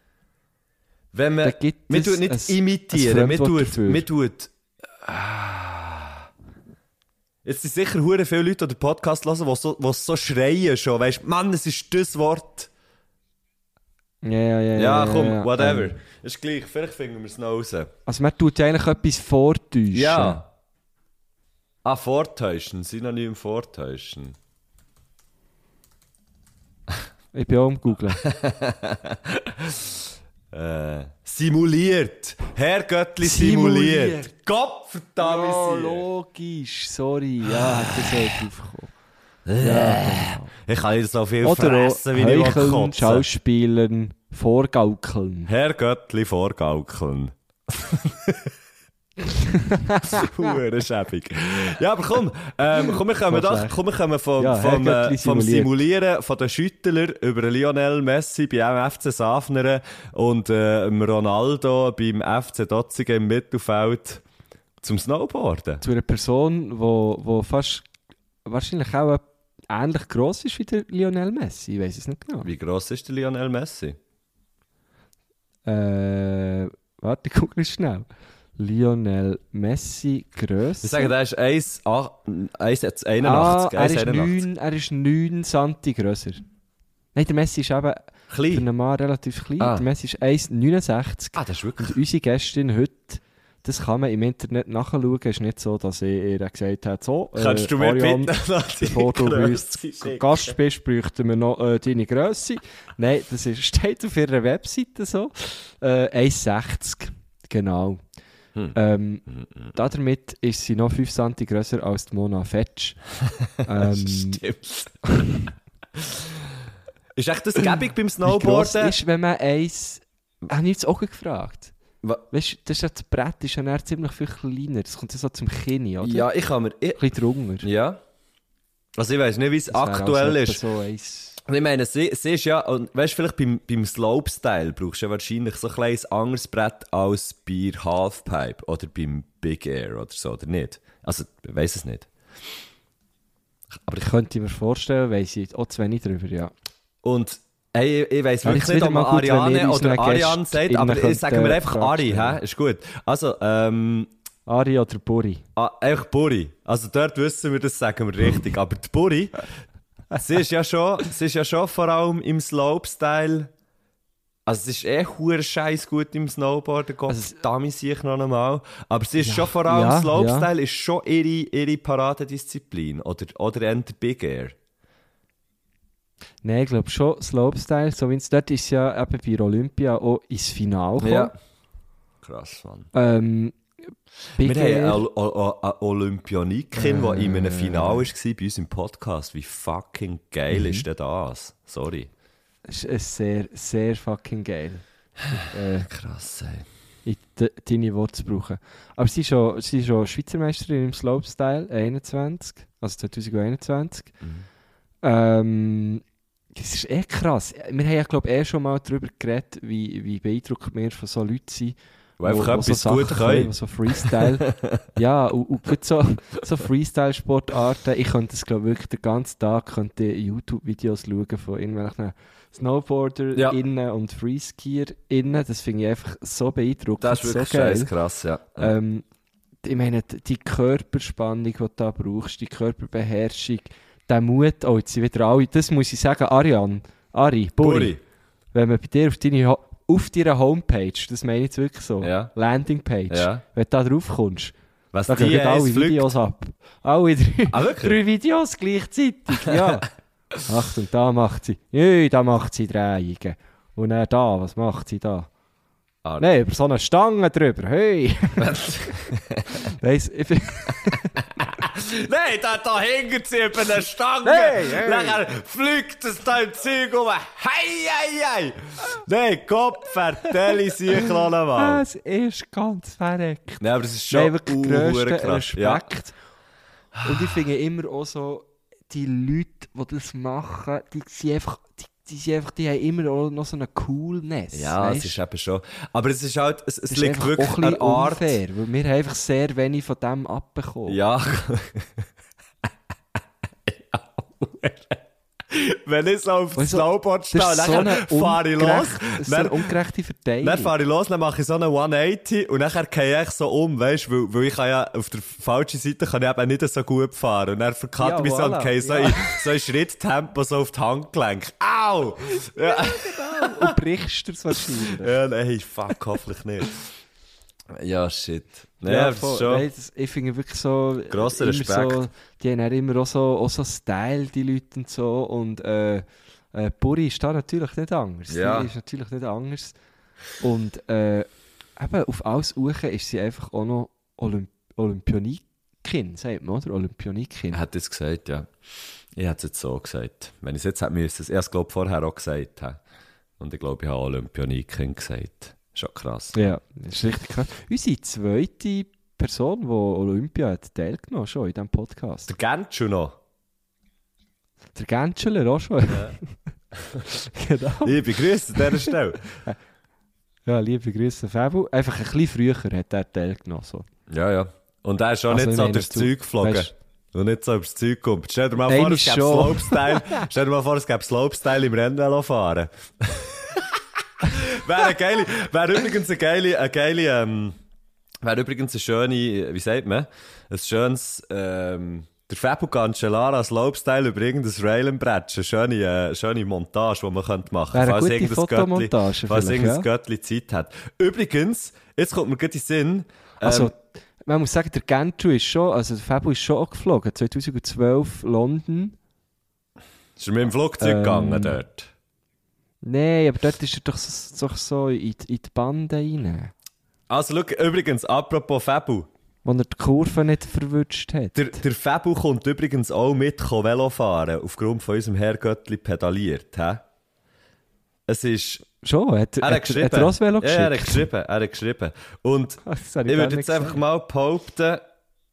Speaker 2: Wenn man,
Speaker 1: es
Speaker 2: tun nicht
Speaker 1: ein-
Speaker 2: imitieren,
Speaker 1: ein
Speaker 2: tun,
Speaker 1: dafür.
Speaker 2: wir tun, ah. Jetzt sind sicher hure viele Leute, die den Podcast hören, die so, die so schreien schon, weißt, Mann, es ist das Wort.
Speaker 1: ja, ja, ja.
Speaker 2: Ja, komm,
Speaker 1: ja,
Speaker 2: whatever.
Speaker 1: Ähm,
Speaker 2: Ist gleich, vielleicht finden wir es noch raus.
Speaker 1: also, man tut ja eigentlich etwas vortäuschen.
Speaker 2: Ja. Ah, vortäuschen, synonym vortäuschen.
Speaker 1: Ich bin auch am Googlen. <laughs>
Speaker 2: Äh, simuliert. Herr Göttli
Speaker 1: Simuliert.
Speaker 2: simuliert. Gott verdammt
Speaker 1: Ja, logisch, sorry. Ja, hätte ich so drauf gekommen. Ja,
Speaker 2: Ich kann nicht so viel
Speaker 1: genau. Oder
Speaker 2: fressen, wie ich will.
Speaker 1: Schauspielern, vorgaukeln.
Speaker 2: Herr Göttli vorgaukeln. <laughs> <laughs> <laughs> Hure schäbig. Ja, aber komm, ähm, komm, wir kommen doch, komm, wir kommen vom,
Speaker 1: Ja,
Speaker 2: vom, äh, vom. Simulieren von den Schüttler über Lionel Messi beim FC Safnern und äh, Ronaldo beim FC Dotzingen im Mittelfeld zum Snowboarden.
Speaker 1: Zu einer Person, wo, wo fast wahrscheinlich auch ähnlich gross ist wie der Lionel Messi. Ich weiß es nicht genau.
Speaker 2: Wie gross ist der Lionel Messi?
Speaker 1: Äh, warte, ich gucke schnell. Lionel Messi Größe.
Speaker 2: Ich sage, der ist 1,81.
Speaker 1: ah,
Speaker 2: 1,81.
Speaker 1: er ist
Speaker 2: 1,81.
Speaker 1: 9, er ist 9 cm grösser. Nein, der Messi ist eben für
Speaker 2: Klein.
Speaker 1: einen Mann relativ klein.
Speaker 2: Ah.
Speaker 1: Der Messi ist 1,69.
Speaker 2: Ah, das ist wirklich...
Speaker 1: Und unsere Gästin heute, das kann man im Internet nachschauen. Es ist nicht so, dass ich ihr gesagt habe, so,
Speaker 2: Kannst du mir
Speaker 1: Ariane,
Speaker 2: bitte noch die
Speaker 1: bevor du bei uns? Gast bist, bräuchten wir noch äh, deine Grösse. Nein, das ist, <laughs> steht auf ihrer Webseite so. Äh, 1,60. Genau.
Speaker 2: Hm.
Speaker 1: Ähm, damit ist sie noch 5 cm grösser als die Mona Fetsch. <laughs> ähm,
Speaker 2: Stimmt. ist echt das gäbig beim
Speaker 1: wie
Speaker 2: Snowboarden?
Speaker 1: ist, wenn man eins... Habe ich jetzt auch gefragt.
Speaker 2: Wa-
Speaker 1: Weißt du, das, ist ja das Brett ist ja ziemlich viel kleiner. Das kommt ja so zum Kinn, oder?
Speaker 2: Ja, ich kann mir... Ich,
Speaker 1: Ein bisschen drunter.
Speaker 2: ja. Also ich weiß nicht, wie es
Speaker 1: wäre
Speaker 2: aktuell
Speaker 1: also
Speaker 2: ist.
Speaker 1: So eins.
Speaker 2: Und Ich meine, sie, sie ist ja, und weißt vielleicht beim, beim Slopestyle brauchst du ja wahrscheinlich so ein kleines anderes Brett als bei Halfpipe oder beim Big Air oder so, oder nicht? Also, ich weiß es nicht. Aber ich,
Speaker 1: könnte mir vorstellen, weiss ich auch zu wenig drüber, ja.
Speaker 2: und hey, ich, weiss
Speaker 1: Wäre
Speaker 2: wirklich nicht, ob man Ariane oder Ariane sagt, aber ich sage mir einfach Ari, hä? ist gut. Also, ähm,
Speaker 1: Ari oder Buri?
Speaker 2: Ah, einfach Buri. Also dort wissen wir, das sagen wir richtig. Aber die Buri, sie ist ja schon, sie ist ja schon vor allem im Slopestyle. Also es ist eh hure scheiß gut im Snowboarden, Gott
Speaker 1: Also-
Speaker 2: damit sehe ich noch einmal. Aber sie ist schon vor allem,
Speaker 1: ja,
Speaker 2: Slopestyle ist schon ihre, ihre Paradedisziplin. Oder, oder der Big Air.
Speaker 1: Nein, ich glaube schon Slopestyle. So wie es dort ist ja eben bei Olympia auch ins Finale gekommen.
Speaker 2: Krass, Mann.
Speaker 1: Ähm, Big
Speaker 2: Wir
Speaker 1: Air.
Speaker 2: haben eine, Olympionikin, die in einem
Speaker 1: Äh.
Speaker 2: Finale war bei uns im Podcast. Wie fucking geil
Speaker 1: Mhm.
Speaker 2: ist denn das? Sorry.
Speaker 1: Das ist sehr, sehr fucking geil. <sighs> äh,
Speaker 2: Krass, ey.
Speaker 1: in de, deine Worte zu brauchen. Aber sie ist schon, sie ist schon Schweizer Meisterin im Slopestyle 21, also 2021.
Speaker 2: Mhm.
Speaker 1: Ähm, das ist echt krass. Wir haben ja, glaube ich, eh schon mal darüber geredet, wie, wie beeindruckt wir von so Leuten sind.
Speaker 2: Wo einfach etwas
Speaker 1: Sachen
Speaker 2: gut können.
Speaker 1: So Freestyle. <laughs> ja, und, und so, so Freestyle-Sportarten. Ich könnte das, glaube ich, wirklich den ganzen Tag könnte YouTube-Videos schauen von irgendwelchen Snowboarder
Speaker 2: Ja.
Speaker 1: innen und Freeskier innen. Das finde ich einfach so beeindruckend.
Speaker 2: Das ist wirklich
Speaker 1: so
Speaker 2: scheiß krass, ja.
Speaker 1: Ähm, ich meine, die Körperspannung, die du da brauchst, die Körperbeherrschung, der Mut, oh, jetzt sind wieder alle, das muss ich sagen, Ariane, Ari, Buri,
Speaker 2: Buri.
Speaker 1: wenn man bei dir auf, deine, auf deiner Homepage, das meine ich jetzt wirklich so,
Speaker 2: Ja.
Speaker 1: Landingpage,
Speaker 2: Ja.
Speaker 1: wenn du da drauf kommst,
Speaker 2: Was
Speaker 1: da
Speaker 2: die
Speaker 1: gehen alle
Speaker 2: fliegt.
Speaker 1: Videos ab. Alle drei,
Speaker 2: Ah,
Speaker 1: drei Videos gleichzeitig, <laughs> ja. Achtung, da macht sie, jö, da macht sie Drehungen. Und dann da, was macht sie da?
Speaker 2: Ah.
Speaker 1: Nein, über so eine Stange drüber, hey! <laughs> Weiss, ich find- <laughs>
Speaker 2: Nein, da, da hängt sie über der Stange.
Speaker 1: Hey, hey.
Speaker 2: Nachher fliegt es da im Zeug um. Hei, hei, hei. Nein, Kopf, vertelle sich mal.
Speaker 1: Es ist ganz verreckt.
Speaker 2: Nein, aber das ist
Speaker 1: Nein,
Speaker 2: schon uh,
Speaker 1: grössten. Respekt. Und ich finde immer auch so, die Leute, die das machen, die sind einfach, die, die, sind einfach, die haben immer auch noch so eine Coolness.
Speaker 2: Ja, es
Speaker 1: weisst?
Speaker 2: ist eben schon. Aber es ist halt, es, es
Speaker 1: ist
Speaker 2: liegt wirklich
Speaker 1: auch ein bisschen
Speaker 2: Art.
Speaker 1: unfair, weil wir haben einfach sehr wenig von dem abbekommen.
Speaker 2: Ja. <laughs> <laughs> <laughs> Wenn ich so auf dem
Speaker 1: du,
Speaker 2: Snowboard stehe,
Speaker 1: so
Speaker 2: dann
Speaker 1: eine, <laughs>
Speaker 2: fahre ich los.
Speaker 1: das ist so eine
Speaker 2: Dann,
Speaker 1: ungerechte Verteilung.
Speaker 2: dann fahre ich los, dann mache ich so eine 180 und dann gehe ich so um, weißt du, weil, weil ich kann ja auf der falschen Seite kann ich eben nicht so gut fahren. Und dann verkacke
Speaker 1: Ja,
Speaker 2: ich mich so und
Speaker 1: voilà,
Speaker 2: gehe so,
Speaker 1: ja.
Speaker 2: in, so in Schritttempo so auf die Handgelenk. Au! Ja,
Speaker 1: Und brichst du es wahrscheinlich.
Speaker 2: ja nein, fuck, hoffentlich nicht. Ja, shit. Ja, das
Speaker 1: voll.
Speaker 2: schon...
Speaker 1: Nein, das, ich finde wirklich so.
Speaker 2: Grosser Respekt.
Speaker 1: So, die haben immer auch so, auch so Style, die Leute und so. Und äh, äh, Buri ist da natürlich nicht anders.
Speaker 2: Ja.
Speaker 1: Die ist natürlich nicht anders. Und äh, eben auf alles Uchen ist sie einfach auch noch Olymp Olympionikin, sagt man, oder? Olympionikin.
Speaker 2: Er hat es gesagt, ja. Ich hätte es jetzt so gesagt. Wenn ich es jetzt hätte müssen, er es glaube ich vorher auch gesagt. hä? Und ich glaube, ich habe Olympioniken gesagt. Schon krass.
Speaker 1: Ja, das ist richtig krass. Unsere zweite Person, die Olympia hat teilgenommen schon in diesem Podcast.
Speaker 2: Der Genschu noch.
Speaker 1: Der Gentscheler auch schon. <laughs> genau.
Speaker 2: Ich begrüße an dieser Stelle. <laughs>
Speaker 1: Ja, liebe Grüße, Fabu. Einfach ein bisschen früher hat er teilgenommen. So.
Speaker 2: Ja, ja. Und er ist schon
Speaker 1: Also
Speaker 2: nicht
Speaker 1: ich
Speaker 2: so durchs
Speaker 1: du-
Speaker 2: Zeug geflogen.
Speaker 1: weißt-
Speaker 2: Und nicht so übers Zeug kommt. Stell dir mal vor, es gäbe. Slopestyle. Stell dir mal vor, es gäbe Slopestyle im Rennvelo fahren. <laughs> wäre eine geile, wäre übrigens eine geile, eine geile, ähm, wäre übrigens eine schöne, wie sagt man? Ein schönes, ähm, der Fabio Cancellara Slopestyle über irgendein Railenbrett. Eine schöne, äh, schöne Montage, die man könnte machen
Speaker 1: eine
Speaker 2: falls irgendein Göttli- Falls irgendein
Speaker 1: ja.
Speaker 2: Göttli Zeit hat. Übrigens, jetzt kommt mir gerade in den Sinn, ähm,
Speaker 1: Also, man muss sagen, der Gentru ist schon, also der Fabu ist schon auch geflogen. 2012 London.
Speaker 2: ist er mit dem Flugzeug
Speaker 1: Ähm,
Speaker 2: gegangen dort?
Speaker 1: Nein, aber dort ist er doch so, doch so in, die- in die Bande rein.
Speaker 2: Also, schau, übrigens, apropos Fabu.
Speaker 1: Wo er die Kurve nicht verwünscht hat.
Speaker 2: Der, der Fabu kommt übrigens auch mit Velo fahren, aufgrund von unserem Herrgöttli pedaliert. Hä? Es ist...
Speaker 1: schon, hat,
Speaker 2: Er
Speaker 1: hat,
Speaker 2: geschrieben.
Speaker 1: hat er auch Velo
Speaker 2: ja, er hat
Speaker 1: geschickt?
Speaker 2: geschrieben. Er hat geschrieben. Und <laughs> ich
Speaker 1: gar
Speaker 2: würde jetzt einfach mal behaupten,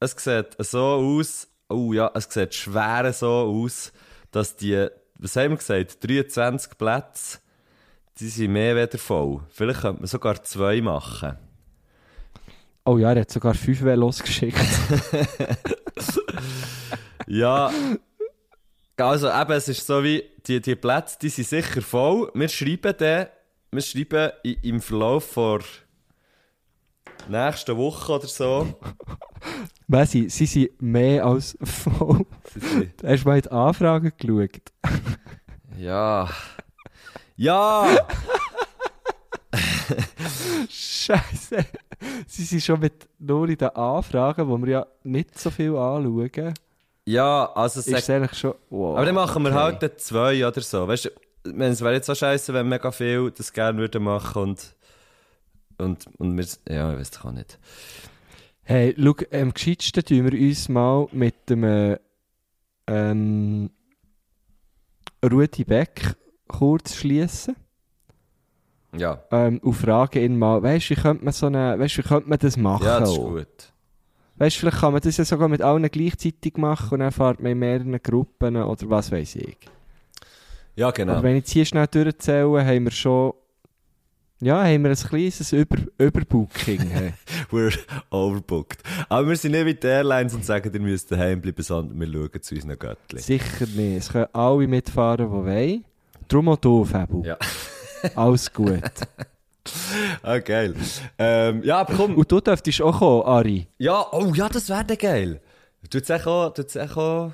Speaker 2: es sieht so aus, oh ja, es sieht schwer so aus, dass die, was haben wir gesagt, 23 Plätze, die sind mehr wieder voll. Vielleicht könnte man sogar zwei machen.
Speaker 1: Oh ja, er hat sogar fünf Velos geschickt. <laughs>
Speaker 2: Ja, also eben, es ist so wie, die, die Plätze, die sind sicher voll. Wir schreiben dann, wir schreiben im Verlauf vor nächsten Woche oder so. <laughs>
Speaker 1: Messi, sie sind mehr als voll.
Speaker 2: Sie
Speaker 1: Hast du mal in die Anfragen geschaut?
Speaker 2: Ja. Ja!
Speaker 1: Scheiße. Sie sind schon mit nur in den Anfragen, wo wir ja nicht so viel anschauen.
Speaker 2: Ja, also
Speaker 1: Ist es eigentlich schon. Wow,
Speaker 2: Aber dann machen wir
Speaker 1: okay.
Speaker 2: halt zwei oder so. Weißt du, es wäre jetzt so scheiße, wenn mega viel das gerne würden machen und. Und, und wir. Ja, ich weiß doch auch nicht.
Speaker 1: Hey, schau, am gescheitsten tun wir uns mal mit dem äh, ähm, Rudi Beck kurz schließen.
Speaker 2: Ja.
Speaker 1: Ähm, und fragen ihn mal, weißt du, wie könnte man so eine, weißt, wie könnte man das machen?
Speaker 2: Ja, das ist gut.
Speaker 1: Weißt du, vielleicht kann man das ja sogar mit allen gleichzeitig machen und dann fährt man in mehreren Gruppen oder was weiß ich.
Speaker 2: Ja, genau.
Speaker 1: Aber wenn ich jetzt hier schnell durchzähle, haben wir schon, ja, haben wir ein kleines Über Überbooking. <laughs>
Speaker 2: We're overbooked. Aber wir sind nicht wie die Airlines und sagen, ihr müsst daheim bleiben, sondern wir schauen zu unseren Göttlichen.
Speaker 1: Sicher nicht. Es können alle mitfahren, die wollen. Darum auch du, Fabu.
Speaker 2: Ja.
Speaker 1: Alles gut. <laughs>
Speaker 2: Ah, geil. Ähm, ja, aber komm.
Speaker 1: Und du dürftest auch kommen, Ari.
Speaker 2: Ja, oh ja, das wäre geil. Du auch, jetzt auch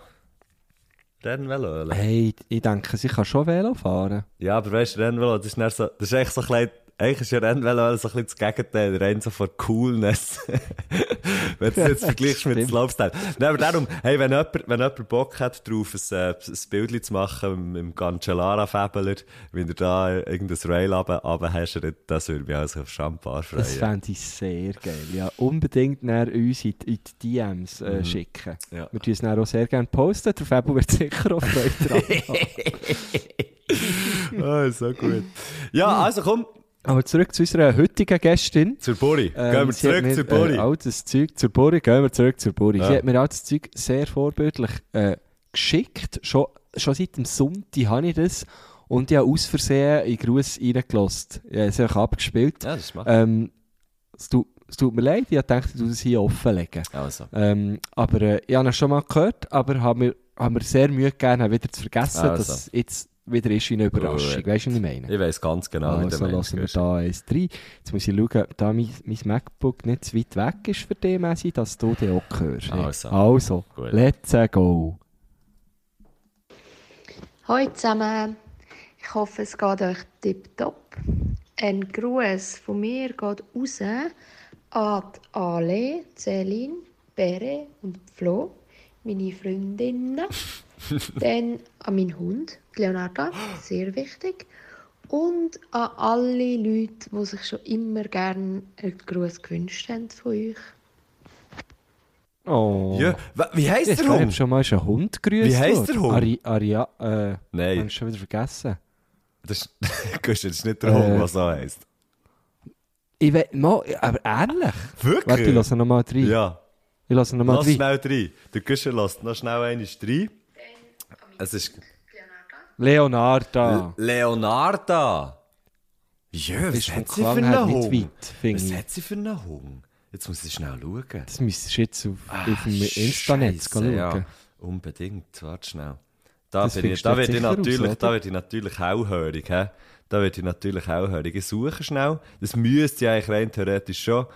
Speaker 2: Rennvelo?
Speaker 1: Hey, ich denke, sie kann schon Velo fahren.
Speaker 2: Ja, aber weißt du, Rennvelo, das ist, so, das ist echt so ein bisschen, eigentlich ist ja Rennvelo so ein bisschen das Gegenteil, rein so von Coolness. <laughs> wenn du es jetzt vergleichst mit
Speaker 1: stimmt.
Speaker 2: Slopestyle. Nein, aber darum, hey, wenn jemand, wenn jemand Bock hat, drauf ein, äh, ein Bild zu machen mit dem Cancellara-Fäbeler, wenn du da irgendein Rail runter, runter hast, das würde mich also auf Champagner freuen.
Speaker 1: Das fände ich sehr geil. Ja, unbedingt nach uns in die, in die DMs äh, schicken.
Speaker 2: Mhm. Ja.
Speaker 1: Wir tun es auch sehr gerne posten. Der Fabu wird sicher auch Freude dran <laughs> haben.
Speaker 2: Ah, so gut. Ja, <laughs> also komm,
Speaker 1: Aber zurück zu unserer heutigen Gästin.
Speaker 2: zur Buri.
Speaker 1: Ähm,
Speaker 2: Gehen wir zurück
Speaker 1: mir,
Speaker 2: zur Buri.
Speaker 1: Äh, all das Zeug zur Buri. Gehen wir zurück zur Buri.
Speaker 2: Ja.
Speaker 1: Sie hat mir all das Zeug sehr vorbildlich äh, geschickt. Schon, schon seit dem Sonntag habe ich das. Und ich habe aus Versehen in Gruß reingelassen. Ich habe es einfach abgespielt.
Speaker 2: ja, das macht
Speaker 1: Ähm, es, tut, es tut mir leid, ich dachte, ich das hier offenlegen.
Speaker 2: Also.
Speaker 1: Ähm, aber äh, ich habe es schon mal gehört, aber habe mir, habe mir sehr Mühe gegeben, wieder zu vergessen,
Speaker 2: Also.
Speaker 1: dass es jetzt wieder ist wie eine Überraschung.
Speaker 2: Gut.
Speaker 1: Weißt du, was ich meine?
Speaker 2: Ich weiss ganz genau, wie
Speaker 1: also lassen wir
Speaker 2: ist.
Speaker 1: da eins rein. Jetzt muss ich schauen, da mein, mein MacBook nicht zu weit weg ist für dich, Messi, dass du den auch hörst.
Speaker 2: Also.
Speaker 1: also
Speaker 2: Gut.
Speaker 1: let's go.
Speaker 5: Hallo zusammen, ich hoffe es geht euch tipptopp. Ein Gruß von mir geht raus an Ale, Celine, Bere und Flo, meine Freundinnen. <laughs> Dann an meinen Hund, die Leonarda, sehr wichtig. Und an alle Leute, die sich schon immer gerne einen Gruß gewünscht haben von euch.
Speaker 1: Oh.
Speaker 2: Ja, wie heisst
Speaker 1: Ich
Speaker 2: der
Speaker 1: habe
Speaker 2: Hund?
Speaker 1: schon mal einen Hund grüßt.
Speaker 2: Wie heisst der Hund?
Speaker 1: Ari, Aria, äh,
Speaker 2: Nein.
Speaker 1: Habe ich schon wieder vergessen.
Speaker 2: Das ist, <laughs> das ist nicht der Hund,
Speaker 1: Äh.
Speaker 2: was so heisst.
Speaker 1: Ich weiß, mal, aber ähnlich.
Speaker 2: Wirklich?
Speaker 1: Warte, ich lasse nochmal rein.
Speaker 2: Ja.
Speaker 1: Ich lasse nochmal
Speaker 2: Lass
Speaker 1: rein.
Speaker 2: schnell rein. Der Güscher lässt noch schnell einen rein. Es ist
Speaker 1: Leonarda.
Speaker 2: Leonarda. Ja, was
Speaker 1: Ist
Speaker 2: hat sie für einen
Speaker 1: nicht
Speaker 2: Hund?
Speaker 1: weit,
Speaker 2: Was hat sie für einen Hund? Jetzt muss ich schnell schauen.
Speaker 1: Das müsstest du jetzt auf,
Speaker 2: Ah,
Speaker 1: auf dem Instanetz schauen.
Speaker 2: Ja, unbedingt. Warte schnell. Da,
Speaker 1: Das
Speaker 2: bin ich, da, werde ich natürlich,
Speaker 1: oder?
Speaker 2: da werde ich natürlich hellhörig. He? Da werde ich natürlich hellhörig. Ich suche schnell. Das müsste ja eigentlich rein theoretisch schon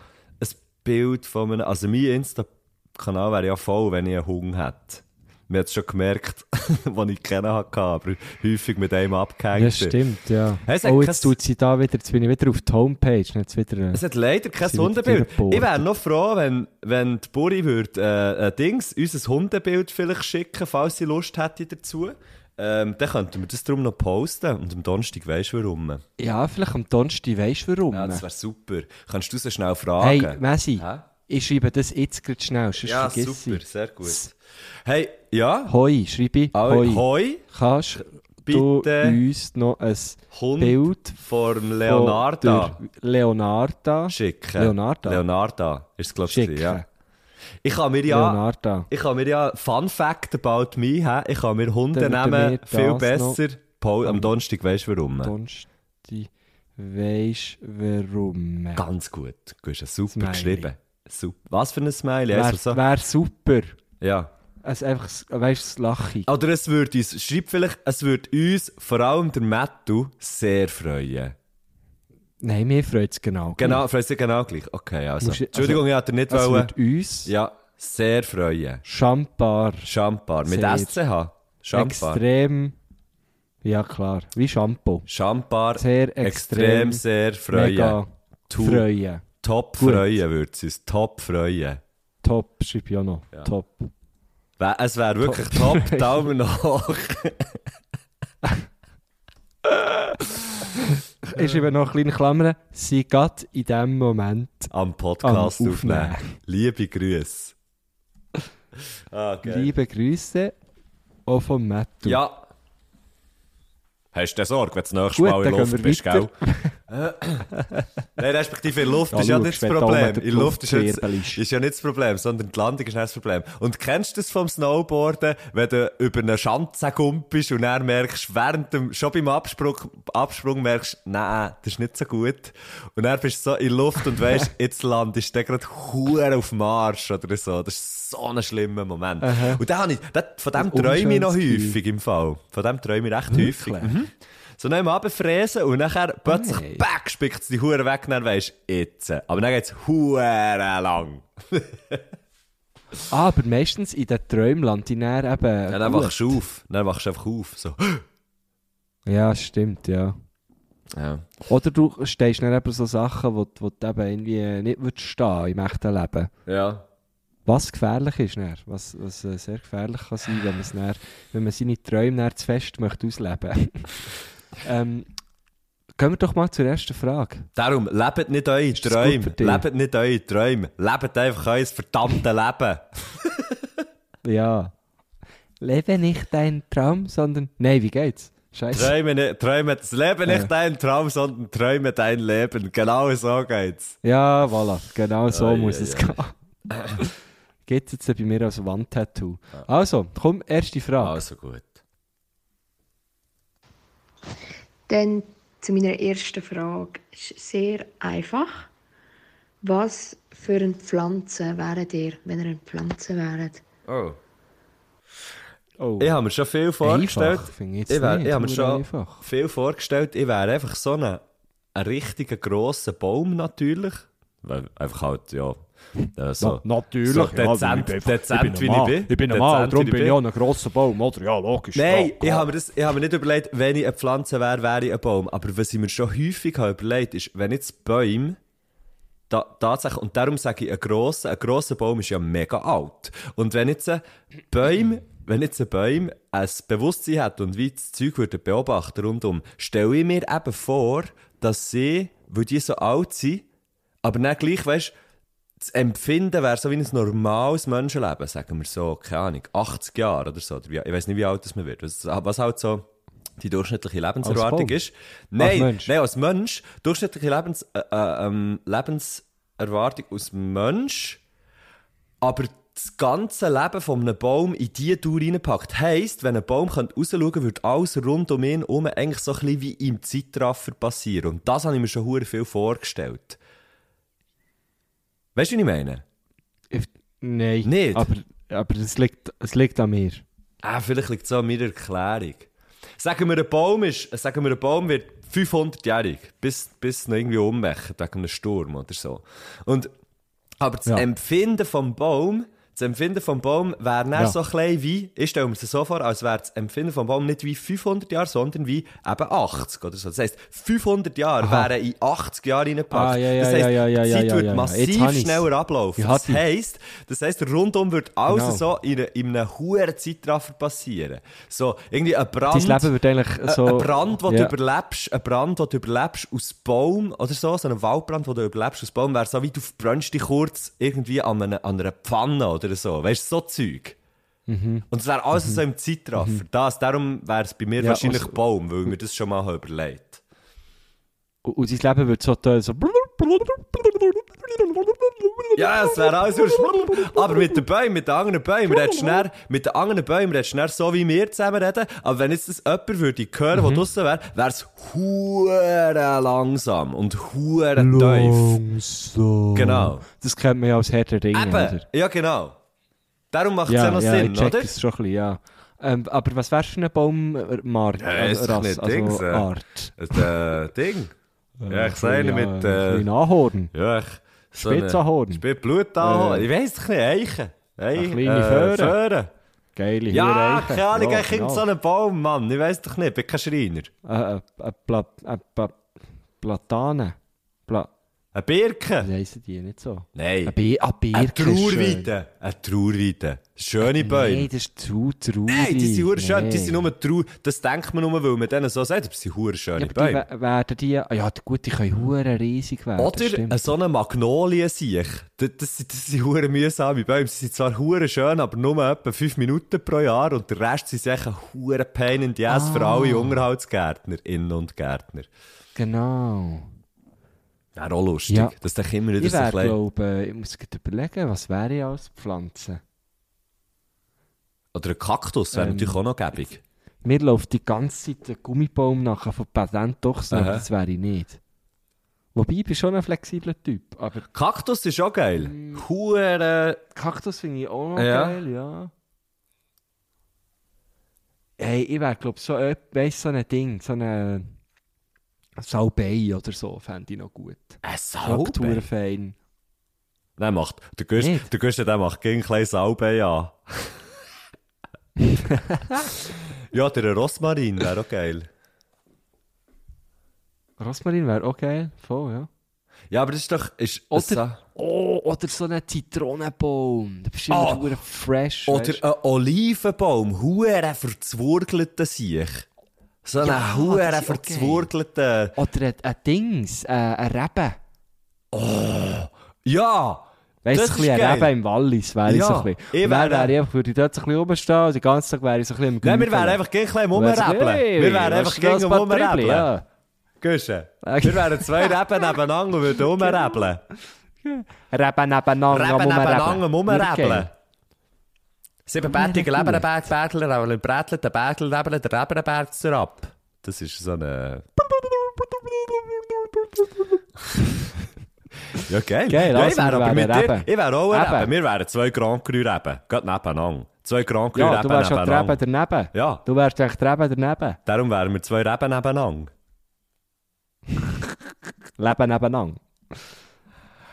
Speaker 2: ein Bild von einem... Also mein Insta-Kanal wäre ja voll, wenn ich einen Hund hätte. Man hat es schon gemerkt, <laughs> als ich kennen hatte, aber häufig mit einem abgehängt
Speaker 1: Ja, stimmt, ja.
Speaker 2: Es hat
Speaker 1: oh,
Speaker 2: kein-
Speaker 1: jetzt tut sie da wieder, jetzt bin ich wieder auf die Homepage. Jetzt wieder,
Speaker 2: Es hat leider kein Hundebild. Ich wäre noch froh, wenn, wenn die Buri würde, äh, äh, Dings, unser Hundebild vielleicht schicken, falls sie Lust hätte dazu. Ähm, dann könnten wir das darum noch posten. Und am Donnerstag weisst du warum.
Speaker 1: ja, vielleicht am Donnerstag, weisst du warum?
Speaker 2: Ja, das wäre super. Kannst du sie schnell fragen?
Speaker 1: hey, Messi,
Speaker 2: Hä?
Speaker 1: ich schreibe das jetzt gerade schnell, sonst
Speaker 2: Ja, super,
Speaker 1: ich.
Speaker 2: sehr gut. Hey, ja,
Speaker 1: Hoi, schreibe ich.
Speaker 2: Hoi.
Speaker 1: Hoi. Kannst du uns noch ein
Speaker 2: Hund
Speaker 1: Bild
Speaker 2: von Leonarda
Speaker 1: Leonarda
Speaker 2: schicken.
Speaker 1: Leonarda?
Speaker 2: Leonarda ist es, glaube ich, ja. Ich kann mir ja...
Speaker 1: Leonarda.
Speaker 2: Ich kann mir ja, Fun Fact about me, he? ich kann mir Hunde nehmen viel besser. Paul, am Donnerstag weisst du warum?
Speaker 1: Donnerstag, weisst warum?
Speaker 2: Ganz gut. Du hast es super
Speaker 1: Smiley.
Speaker 2: geschrieben. Super. Was für ein Smiley?
Speaker 1: Wäre
Speaker 2: Also so.
Speaker 1: wär super.
Speaker 2: Ja.
Speaker 1: Also einfach, weißt du, das Lachen.
Speaker 2: Oder es würde uns, schreib vielleicht, es würde uns, vor allem der Mattu, sehr freuen.
Speaker 1: Nein, mir freut es genau.
Speaker 2: Genau, freut sich genau gleich. Okay, also.
Speaker 1: Musst du-
Speaker 2: Entschuldigung,
Speaker 1: also,
Speaker 2: ich hätte nicht
Speaker 1: Es
Speaker 2: wollen.
Speaker 1: wird uns
Speaker 2: Ja, sehr freuen.
Speaker 1: Champar
Speaker 2: Champar. Mit
Speaker 1: Sehr.
Speaker 2: SCH. Champar.
Speaker 1: extrem, ja klar, wie Shampoo.
Speaker 2: Champar.
Speaker 1: Sehr
Speaker 2: extrem,
Speaker 1: extrem,
Speaker 2: sehr freuen.
Speaker 1: Mega freuen.
Speaker 2: Top
Speaker 1: Gut.
Speaker 2: freuen würde es uns. Top freuen.
Speaker 1: Top, schreibe ich auch noch.
Speaker 2: Ja.
Speaker 1: Top.
Speaker 2: Es wäre wirklich top. Daumen hoch. <laughs>
Speaker 1: ich schreibe noch eine kleine Klammer, sie geht in dem Moment
Speaker 2: Am Podcast
Speaker 1: Am
Speaker 2: aufnehmen.
Speaker 1: Aufnehmen.
Speaker 2: Liebe Grüße. Ah,
Speaker 1: liebe Grüße auch von Mattu.
Speaker 2: Ja. Hast du Sorge, wenn du das nächste
Speaker 1: Gut,
Speaker 2: Mal in Luft bist, gell? <laughs> Nein, respektive in Luft ist ja nicht das Problem. In Luft ist, jetzt,
Speaker 1: ist.
Speaker 2: ja nicht das Problem, sondern die Landung ist nicht das Problem. Und kennst du das vom Snowboarden, wenn du über eine Schanze gumpst und dann merkst, während dem, schon beim Absprung, Absprung merkst, nein, das ist nicht so gut. Und dann bist du so in Luft und weißt, <laughs> jetzt landest du gerade auf dem Arsch oder so. Das ist so ein schlimmer Moment. Und da habe ich, das, von dem träume ich noch häufig im Fall. Von dem träume ich recht häufig. Mhm. So neben runterfräsen und nachher plötzlich,
Speaker 1: Hey.
Speaker 2: back, spickt die Hure weg und dann weisst du, jetzt. Aber dann geht's hure lang.
Speaker 1: Ah, aber meistens in den Träumen landet ich dann eben
Speaker 2: Dann
Speaker 1: gut.
Speaker 2: wachst du auf. Dann wachst du einfach auf. So.
Speaker 1: Ja, stimmt, ja.
Speaker 2: Ja.
Speaker 1: Oder du stehst dann eben so Sachen, wo, wo du eben irgendwie nicht stehen im echten Leben.
Speaker 2: Ja.
Speaker 1: Was gefährlich ist, dann, was, was äh, sehr gefährlich kann sein, wenn, dann, wenn man seine Träume zu fest möchte ausleben <laughs> ähm, Gehen wir doch mal zur ersten Frage.
Speaker 2: Darum, lebt nicht eure Träume. Lebt nicht eure Träume. Lebt einfach euer verdammte Leben. <laughs>
Speaker 1: Ja. Lebe nicht deinen Traum, sondern... Nein, wie geht's? Scheiße.
Speaker 2: Träume, nicht, träume das Leben nicht
Speaker 1: Ja.
Speaker 2: dein Traum, sondern träume dein Leben. Genau so geht's.
Speaker 1: Ja, voilà. Genau so
Speaker 2: Ai,
Speaker 1: muss
Speaker 2: ai,
Speaker 1: es
Speaker 2: ai.
Speaker 1: gehen. <laughs> Geht's jetzt bei mir als Wandtattoo. Also, komm, erste Frage.
Speaker 2: Also gut.
Speaker 5: Dann zu meiner ersten Frage. Ist sehr einfach. Was für eine Pflanze wäret ihr, wenn ihr eine Pflanze wäret?
Speaker 2: Oh.
Speaker 1: Oh.
Speaker 2: Ich habe mir schon viel vorgestellt.
Speaker 1: Einfach, ich
Speaker 2: Ich, wär,
Speaker 1: nicht,
Speaker 2: ich habe mir schon
Speaker 1: einfach.
Speaker 2: viel vorgestellt. Ich wäre einfach so ein, ein richtiger grosser Baum natürlich. Weil einfach halt, ja. Äh, so.
Speaker 1: natürlich.
Speaker 2: so dezent, dezent wie ich bin.
Speaker 1: Ich bin ein
Speaker 2: Dezent,
Speaker 1: Mann, darum
Speaker 2: wie
Speaker 1: bin ich auch ein grosser Baum, oder? Ja, logisch.
Speaker 2: Nein,
Speaker 1: ja,
Speaker 2: ich habe mir, das, ich habe mir nicht überlegt, wenn ich eine Pflanze wäre, wäre ich ein Baum. Aber was ich mir schon häufig habe überlegt ist, wenn jetzt Bäume, da, tatsächlich, und darum sage ich, ein grosser, ein grosser Baum ist ja mega alt. Und wenn jetzt ein Baum, wenn jetzt ein Baum ein Bewusstsein hat und wie das Zeug würde beobachten rundum, stelle ich mir eben vor, dass sie, weil die so alt sind, aber dann gleich, weißt das Empfinden wäre so wie ein normales Menschenleben, sagen wir so, keine Ahnung, 80 Jahre oder so. Oder wie, ich weiß nicht, wie alt das man wird. Was, was halt so die durchschnittliche Lebenserwartung ist. Nein,
Speaker 1: Mensch?
Speaker 2: nein, als Mensch. Durchschnittliche Lebens, äh, äh, ähm, Lebenserwartung als Mensch. Aber das ganze Leben von einem Baum in diese Tour reinpackt. Heisst, wenn ein Baum rausschauen könnte, würde alles rund um ihn herum eigentlich so ein bisschen wie im Zeitraffer passieren. Und das habe ich mir schon hure viel vorgestellt. Weißt du, was ich meine?
Speaker 1: Ich, nein.
Speaker 2: Nicht?
Speaker 1: Aber, aber es, liegt, es liegt an mir.
Speaker 2: Ah, vielleicht liegt es an meiner Erklärung. Sagen wir, ein Baum, ist, sagen wir, ein Baum wird 500-jährig, bis, bis noch irgendwie ummacht, wegen einem Sturm oder so. Und, aber das
Speaker 1: Ja.
Speaker 2: Empfinden vom Baum, das Empfinden vom Baum wäre dann
Speaker 1: Ja.
Speaker 2: so klein wie, ich stelle mir das so vor, als wäre das Empfinden vom Baum nicht wie 500 Jahre, sondern wie eben 80 oder so. Das heisst, 500 Jahre
Speaker 1: Aha.
Speaker 2: wären in 80 Jahre reingepackt.
Speaker 1: Ah, ja, ja,
Speaker 2: das heisst,
Speaker 1: ja, ja,
Speaker 2: die Zeit würde.
Speaker 1: Jetzt
Speaker 2: massiv schneller ablaufen. Das heisst, das heisst, rundum wird alles
Speaker 1: Genau.
Speaker 2: so in, in einem hohen Zeitraffer passieren. So, irgendwie ein Brand.
Speaker 1: Dein Leben wird eigentlich so...
Speaker 2: Ein Brand, den du überlebst, ein Brand, den du überlebst aus Baum oder so, so ein Waldbrand, den du überlebst aus Baum, wäre so wie du verbrennst dich kurz irgendwie an einer, an einer Pfanne oder so. Weißt du, so Zeug.
Speaker 1: Mhm.
Speaker 2: Und es wäre alles so im Zeitraffer. Das, darum wäre es bei mir
Speaker 1: Ja,
Speaker 2: wahrscheinlich
Speaker 1: also-
Speaker 2: Baum, weil ich mir das schon mal überlegt
Speaker 1: Und und dein Leben wird so toll, so...
Speaker 2: Ja, es wäre alles so. Aber mit den Bäumen, mit den anderen Bäumen, redest du mit den anderen Bäumen redest du so wie wir zusammen reden. Aber wenn jetzt das jemand würde hören,
Speaker 1: Mhm.
Speaker 2: der draussen wäre, wäre es hure langsam und hure tief. Genau.
Speaker 1: Das kennt man ja Ringe,
Speaker 2: Eben,
Speaker 1: oder?
Speaker 2: ja genau. Darum macht es ja,
Speaker 1: Ja,
Speaker 2: noch
Speaker 1: ja,
Speaker 2: Sinn,
Speaker 1: ich check
Speaker 2: oder?
Speaker 1: es schon ein bisschen, ja. Ähm, aber was wärst du für eine Baumart?
Speaker 2: Ja, ist doch nicht Dings,
Speaker 1: also
Speaker 2: äh.
Speaker 1: Art?
Speaker 2: Das äh, Ding. Ja, ich sehe
Speaker 1: ja,
Speaker 2: mit...
Speaker 1: Ein
Speaker 2: Äh,
Speaker 1: Ahorn.
Speaker 2: ja, ich... So
Speaker 1: Spitzahorn.
Speaker 2: Spitz Blutahorn.
Speaker 1: Äh.
Speaker 2: ich weiss doch nicht, Eichen. Eichen.
Speaker 1: kleine Föhre.
Speaker 2: Föhre.
Speaker 1: Geile
Speaker 2: Ja, keine Ahnung, ich so
Speaker 1: genau.
Speaker 2: einen Baum, Mann. Ich weiss doch nicht, ich bin kein Schreiner.
Speaker 1: Äh, äh, äh, Pla, äh, Pla, Platane. Pla,
Speaker 2: Eine Birke?
Speaker 1: Heissen die nicht so?
Speaker 2: Nein.
Speaker 1: Eine, Bi eine Birke
Speaker 2: Eine. Trauerweide. Eine Trauerweide. Schöne Bäume.
Speaker 1: Nein, das ist zu traurig.
Speaker 2: Nein, die sind hure schön, die
Speaker 1: Nee.
Speaker 2: sind nur trau. Das denkt man nur, weil man denen so sagt, aber sie sind schöne
Speaker 1: Ja, die
Speaker 2: Bäume.
Speaker 1: we- werden die... ah Ja, gut, die können hure riesig werden.
Speaker 2: Oder so eine Magnolie sich. Das, das, sind- das sind hure mühsame Bäume. Sie sind zwar hure schön, aber nur etwa 5 Minuten pro Jahr und der Rest sind echt ein hure Pain in the Ass für
Speaker 1: Ah.
Speaker 2: alle Unterhaltsgärtnerinnen und Gärtner.
Speaker 1: Genau.
Speaker 2: Wäre auch lustig.
Speaker 1: Ja.
Speaker 2: Das ist immer wieder
Speaker 1: Ich
Speaker 2: so ein bisschen...
Speaker 1: glaube ich muss überlegen, was wäre ich als Pflanze?
Speaker 2: Oder ein Kaktus wäre
Speaker 1: Ähm,
Speaker 2: natürlich auch noch gäbig.
Speaker 1: Mir läuft die ganze Zeit ein Gummibaum nachher von Patent doch so, das wäre ich nicht. Wobei, ich bin schon ein flexibler Typ, aber
Speaker 2: Kaktus ist auch geil. Hure...
Speaker 1: Kaktus finde ich auch noch
Speaker 2: Ja.
Speaker 1: geil, ja. Hey, ich wäre, glaube ich, so, weißt, so ein Ding, so eine Salbei oder so, fände ich noch gut.
Speaker 2: Ein Salbei?
Speaker 1: fein.
Speaker 2: Nein, macht. Der Güst,
Speaker 1: Nicht?
Speaker 2: der Güst, der macht gegen ein kleines Salbei an. <laughs> ja, der Rosmarin wäre auch geil.
Speaker 1: Rosmarin wäre auch geil, voll, ja.
Speaker 2: Ja, aber das ist doch... Ist,
Speaker 1: Oder, oh, oder so ein Zitronenbaum. Da bist du
Speaker 2: Ah.
Speaker 1: immer hure fresh.
Speaker 2: Oder
Speaker 1: weisst.
Speaker 2: ein Olivenbaum, hure verzwurgelter sich. So
Speaker 1: Ja,
Speaker 2: einen hure
Speaker 1: auch
Speaker 2: verzwurgelten.
Speaker 1: Oder ein, Dings, äh, ein Reben.
Speaker 2: Ja!
Speaker 1: Weißt du, ein bisschen Reben im Wallis wäre ich
Speaker 2: Ja,
Speaker 1: so ein bisschen.
Speaker 2: ich
Speaker 1: Und dann
Speaker 2: wäre-
Speaker 1: wäre ich einfach, würde ich dort so ein bisschen rumstehen und den ganzen Tag wäre ich so ein bisschen im
Speaker 2: Nein, wir wären einfach gegen ein
Speaker 1: hey,
Speaker 2: Wir wären einfach gegen rumräbeln.
Speaker 1: Ja. Okay.
Speaker 2: wir wären zwei Reben nebeneinander und würden rumräbeln.
Speaker 1: Reben nebeneinander,
Speaker 2: Reben nebeneinander
Speaker 1: Würde
Speaker 2: rumräbeln.
Speaker 1: geil.
Speaker 2: Siebenbärtige
Speaker 1: Ja, gut.
Speaker 2: Leberenberg, Bergler, aber der Bergler, Lebele, der Reberenberg zur ab. Das ist so eine... ja, geil.
Speaker 1: Geil,
Speaker 2: ja, ich
Speaker 1: also
Speaker 2: wäre
Speaker 1: wir
Speaker 2: aber mit dir, ich wäre auch ein
Speaker 1: Reben.
Speaker 2: Wir wären zwei Grand Cru Reben. Gerade nebeneinander. Zwei Grand Cru
Speaker 1: Ja,
Speaker 2: Reben
Speaker 1: du wärst schon die Reben daneben.
Speaker 2: Ja,
Speaker 1: Du wärst echt die Reben daneben.
Speaker 2: darum wären wir zwei Reben nebeneinander. <laughs>
Speaker 1: Leben nebeneinander.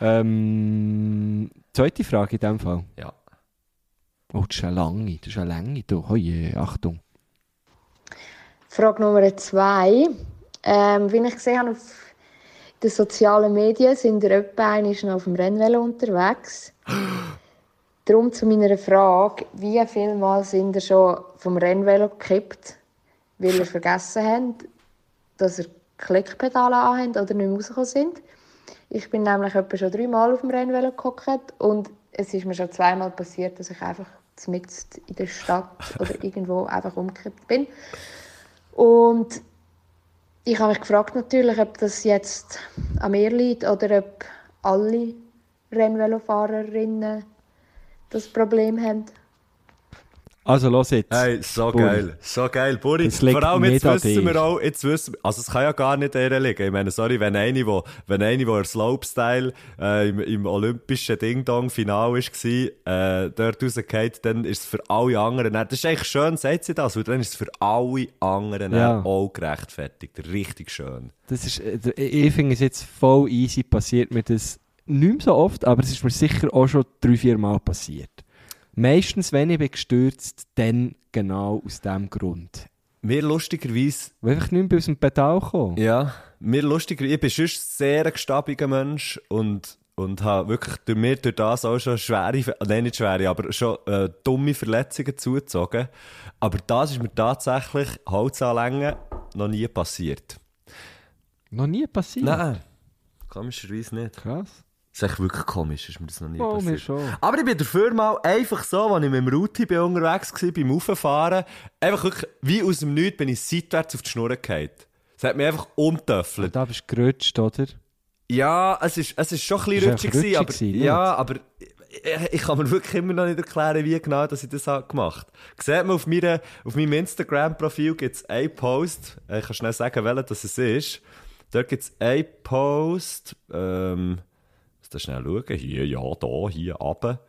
Speaker 1: Ähm, zweite Frage in dem Fall.
Speaker 2: Ja.
Speaker 1: Oh, das ist eine lange, das ist eine lange. Du, oh je, Achtung.
Speaker 5: Frage Nummer zwei. Ähm, wie ich gesehen habe auf den sozialen Medien, sind ihr etwa noch auf dem Rennvelo unterwegs. <gasps> Darum zu meiner Frage, wie viel Mal sind ihr schon vom Rennvelo gekippt, weil ihr vergessen habt, dass ihr Klickpedale anhabt oder nicht mehr rausgekommen sind? Ich bin nämlich etwa schon dreimal auf dem Rennvelo gehockt und es ist mir schon zweimal passiert, dass ich einfach mitten in der Stadt <laughs> oder irgendwo einfach umgekippt bin. Und ich habe mich gefragt natürlich, ob das jetzt an mir liegt oder ob alle Rennvelofahrerinnen das Problem haben.
Speaker 1: Also, los jetzt.
Speaker 2: Hey, so
Speaker 1: Buri.
Speaker 2: geil. So geil, Buri. Vor allem jetzt wissen wir auch, jetzt wissen wir, also es kann ja gar nicht eher liegen. Ich meine, sorry, wenn eine, wo, wenn eine, wo Slopestyle, äh, im, im olympischen Ding-Dong-Final war, äh, dort rausgeht, dann ist es für alle anderen, das ist eigentlich schön, sagt sie das, weil dann ist es für alle anderen
Speaker 1: Ja.
Speaker 2: auch gerechtfertigt. Richtig schön.
Speaker 1: Das ist, äh, ich finde es jetzt voll easy passiert mir das nicht mehr so oft, aber es ist mir sicher auch schon drei, vier Mal passiert. Meistens, wenn ich bin gestürzt, dann genau aus dem Grund.
Speaker 2: Mir lustigerweise
Speaker 1: Weil einfach nicht mehr aus dem Pedal kommen.
Speaker 2: Ja, mir lustiger, ich bin sonst ein sehr gestabiger Mensch und, und habe wirklich durch mir durch das auch schon schwere, nein nicht schwere, aber schon äh, dumme Verletzungen zugezogen. Aber das ist mir tatsächlich, Holz anlängen, noch nie passiert.
Speaker 1: Noch nie passiert.
Speaker 2: Nein, komischerweise nicht.
Speaker 1: Krass.
Speaker 2: Das ist echt wirklich komisch, ist mir das noch nie
Speaker 1: Oh,
Speaker 2: passiert.
Speaker 1: schon.
Speaker 2: Aber ich bin dafür mal einfach so, als ich mit dem Routi bin unterwegs war, beim Auffahren, einfach wirklich, wie aus dem Nichts bin ich seitwärts auf die Schnur gefallen. Es hat mich einfach umtöffelt.
Speaker 1: Da bist du gerutscht, oder?
Speaker 2: Ja, es ist, es ist schon ein bisschen rutschig, gewesen, aber,
Speaker 1: rutschig gewesen,
Speaker 2: ja, aber ich, ich kann mir wirklich immer noch nicht erklären, wie genau dass ich das habe gemacht habe. Sieht man auf, meiner, auf meinem Instagram-Profil gibt es einen Post, äh, ich kann schnell sagen, welcher das es ist. Dort gibt es einen Post, ähm, da schnell schauen, hier, ja, da, hier, runter.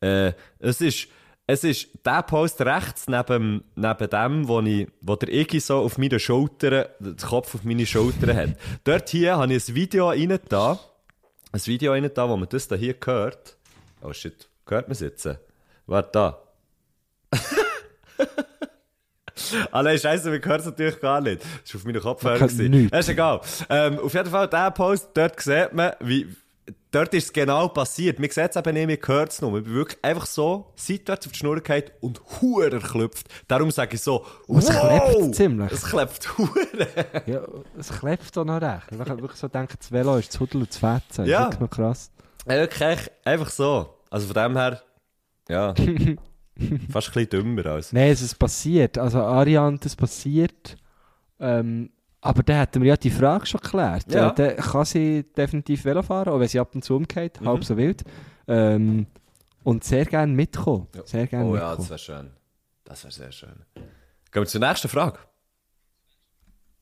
Speaker 2: Äh, es ist, es ist der Post rechts neben, neben dem, wo, ich, wo der Iggy so auf meine Schultern, den Kopf auf meine Schultern hat. Dort hier habe ich ein Video rein da. Ein Video rein da, wo man das da hier hört. Oh shit, hört man es jetzt? Warte da. <laughs> nein, scheiße, wir hören es natürlich gar nicht. Das war auf meinen Kopfhörer. Das ist egal. Ähm, auf jeden Fall, der Post, dort sieht man, wie, dort ist es genau passiert. Man sieht es eben nicht, man hört es nur. Man bin wirklich einfach so seitwärts auf die Schnur gehalten und Huren erklüpft. Darum sage ich so,
Speaker 1: Und es klebt ziemlich.
Speaker 2: Es klebt Huren.
Speaker 1: Ja, es klebt doch noch recht. Man kann wirklich so denken, das Velo ist zu Hudel und zu Fetzen.
Speaker 2: Ja.
Speaker 1: Das ist wirklich noch krass.
Speaker 2: Ja, wirklich einfach so. Also von dem her, ja, <laughs> fast ein bisschen dümmer als.
Speaker 1: Nein, es ist passiert. Also Ariane, das passiert. Ähm, aber dann hätten wir ja die Frage schon geklärt.
Speaker 2: Ja.
Speaker 1: Dann kann sie definitiv Velo fahren, auch wenn sie ab und zu umgeht,
Speaker 2: Mhm.
Speaker 1: halb so wild. Ähm, und sehr gerne mitkommen. Sehr gerne
Speaker 2: Oh ja,
Speaker 1: mitkommen.
Speaker 2: das wäre schön. Das wäre sehr schön. Gehen wir zur nächsten Frage.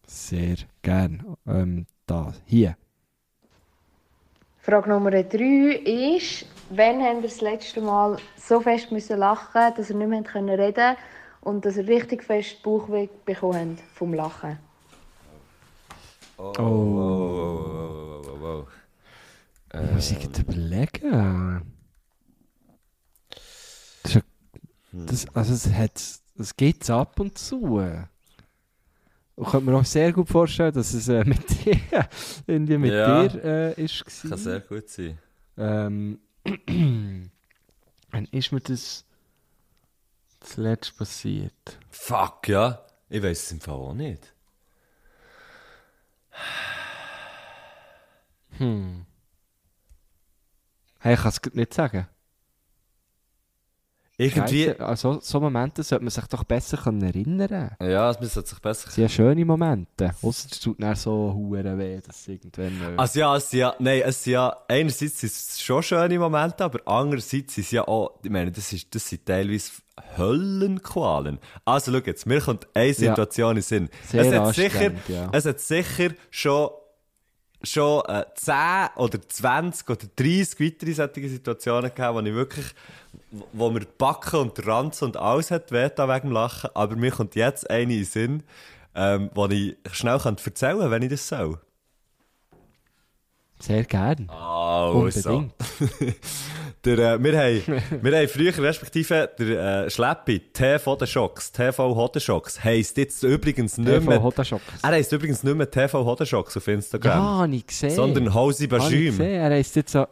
Speaker 1: Sehr gern. Ähm, da, hier.
Speaker 5: Frage Nummer drei ist, wann habt ihr das letzte Mal so fest müssen lachen, dass ihr nicht mehr reden konnte und dass ihr richtig fest Bauchweh bekommen habt vom Lachen?
Speaker 2: Oh, oh, oh, oh, oh.
Speaker 1: Muss ich jetzt überlegen? Das, ja, das, also es, hat, es gibt es ab und zu. Und ich könnte mir auch sehr gut vorstellen, dass es äh, <laughs> mit dir, irgendwie mit
Speaker 2: Ja.
Speaker 1: dir äh, ist.
Speaker 2: Kann
Speaker 1: gewesen.
Speaker 2: sehr gut sein.
Speaker 1: Ähm, <clears throat> wann ist mir das zuletzt passiert?
Speaker 2: Fuck, ja. Ich weiß es im Fall auch nicht.
Speaker 1: Hm. Hey, ich kann es nicht sagen.
Speaker 2: Irgendwie.
Speaker 1: Scheisse, Also, so Momente sollte man sich doch besser können erinnern
Speaker 2: Ja, es müsste sich besser.
Speaker 1: Das sind ja schöne Momente. Ausser es tut dann so hure weh, dass es irgendwann...
Speaker 2: Also ja, es sind ja, nein, es sind ja, einerseits sind es schon schöne Momente, aber andererseits sind es ja auch, ich meine, das, ist, das sind teilweise Höllenqualen. Also schau jetzt, mir kommt eine Situation in den Sinn.
Speaker 1: Sehr
Speaker 2: es hat sicher,
Speaker 1: ja.
Speaker 2: es hat sicher schon, schon äh, 10 oder 20 oder 30 weitere solche Situationen gegeben, wo ich wirklich, wo mir die Backen und der Ranzen und alles hat weh wegen dem Lachen, aber mir kommt jetzt eine in den Sinn, ähm, wo ich schnell kann erzählen kann, wenn ich das soll.
Speaker 1: Sehr gern.
Speaker 2: Also.
Speaker 1: Unbedingt. <laughs>
Speaker 2: Der, äh, wir, haben, wir haben früher respektive der äh, Schleppi, TV Hodenschocks, TV Hodenschocks, heisst jetzt übrigens nicht
Speaker 1: TV
Speaker 2: mehr...
Speaker 1: Hodenschocks.
Speaker 2: Er heisst übrigens nicht mehr TV Hodenschocks auf
Speaker 1: Ja,
Speaker 2: Instagram,
Speaker 1: habe ich gesehen.
Speaker 2: sondern
Speaker 1: ich
Speaker 2: Bajim.
Speaker 1: Er heisst jetzt so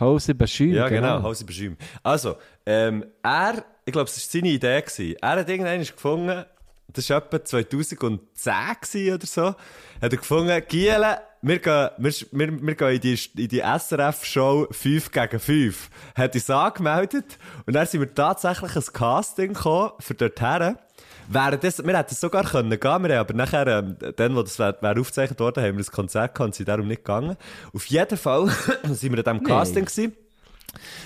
Speaker 1: Hause Bashim.
Speaker 2: Ja, genau, Hausi Bajim. Also, ähm, er, ich glaube, es war seine Idee. Gewesen. Er hat irgendwann gefunden, das war etwa 2010 gewesen oder so, hat er gefunden, Giele, wir gehen, wir, wir, wir gehen in die, in die SRF-Show 5 gegen 5. Hat uns angemeldet und dann sind wir tatsächlich ein Casting gekommen für dorthin. Während das, wir hätten sogar können gehen, haben aber nachher, ähm, dann, wo das wär, wär aufgezeichnet worden, haben wir ein Konzert gehabt und sind darum nicht gegangen. Auf jeden Fall <clears throat> sind wir an diesem Casting gewesen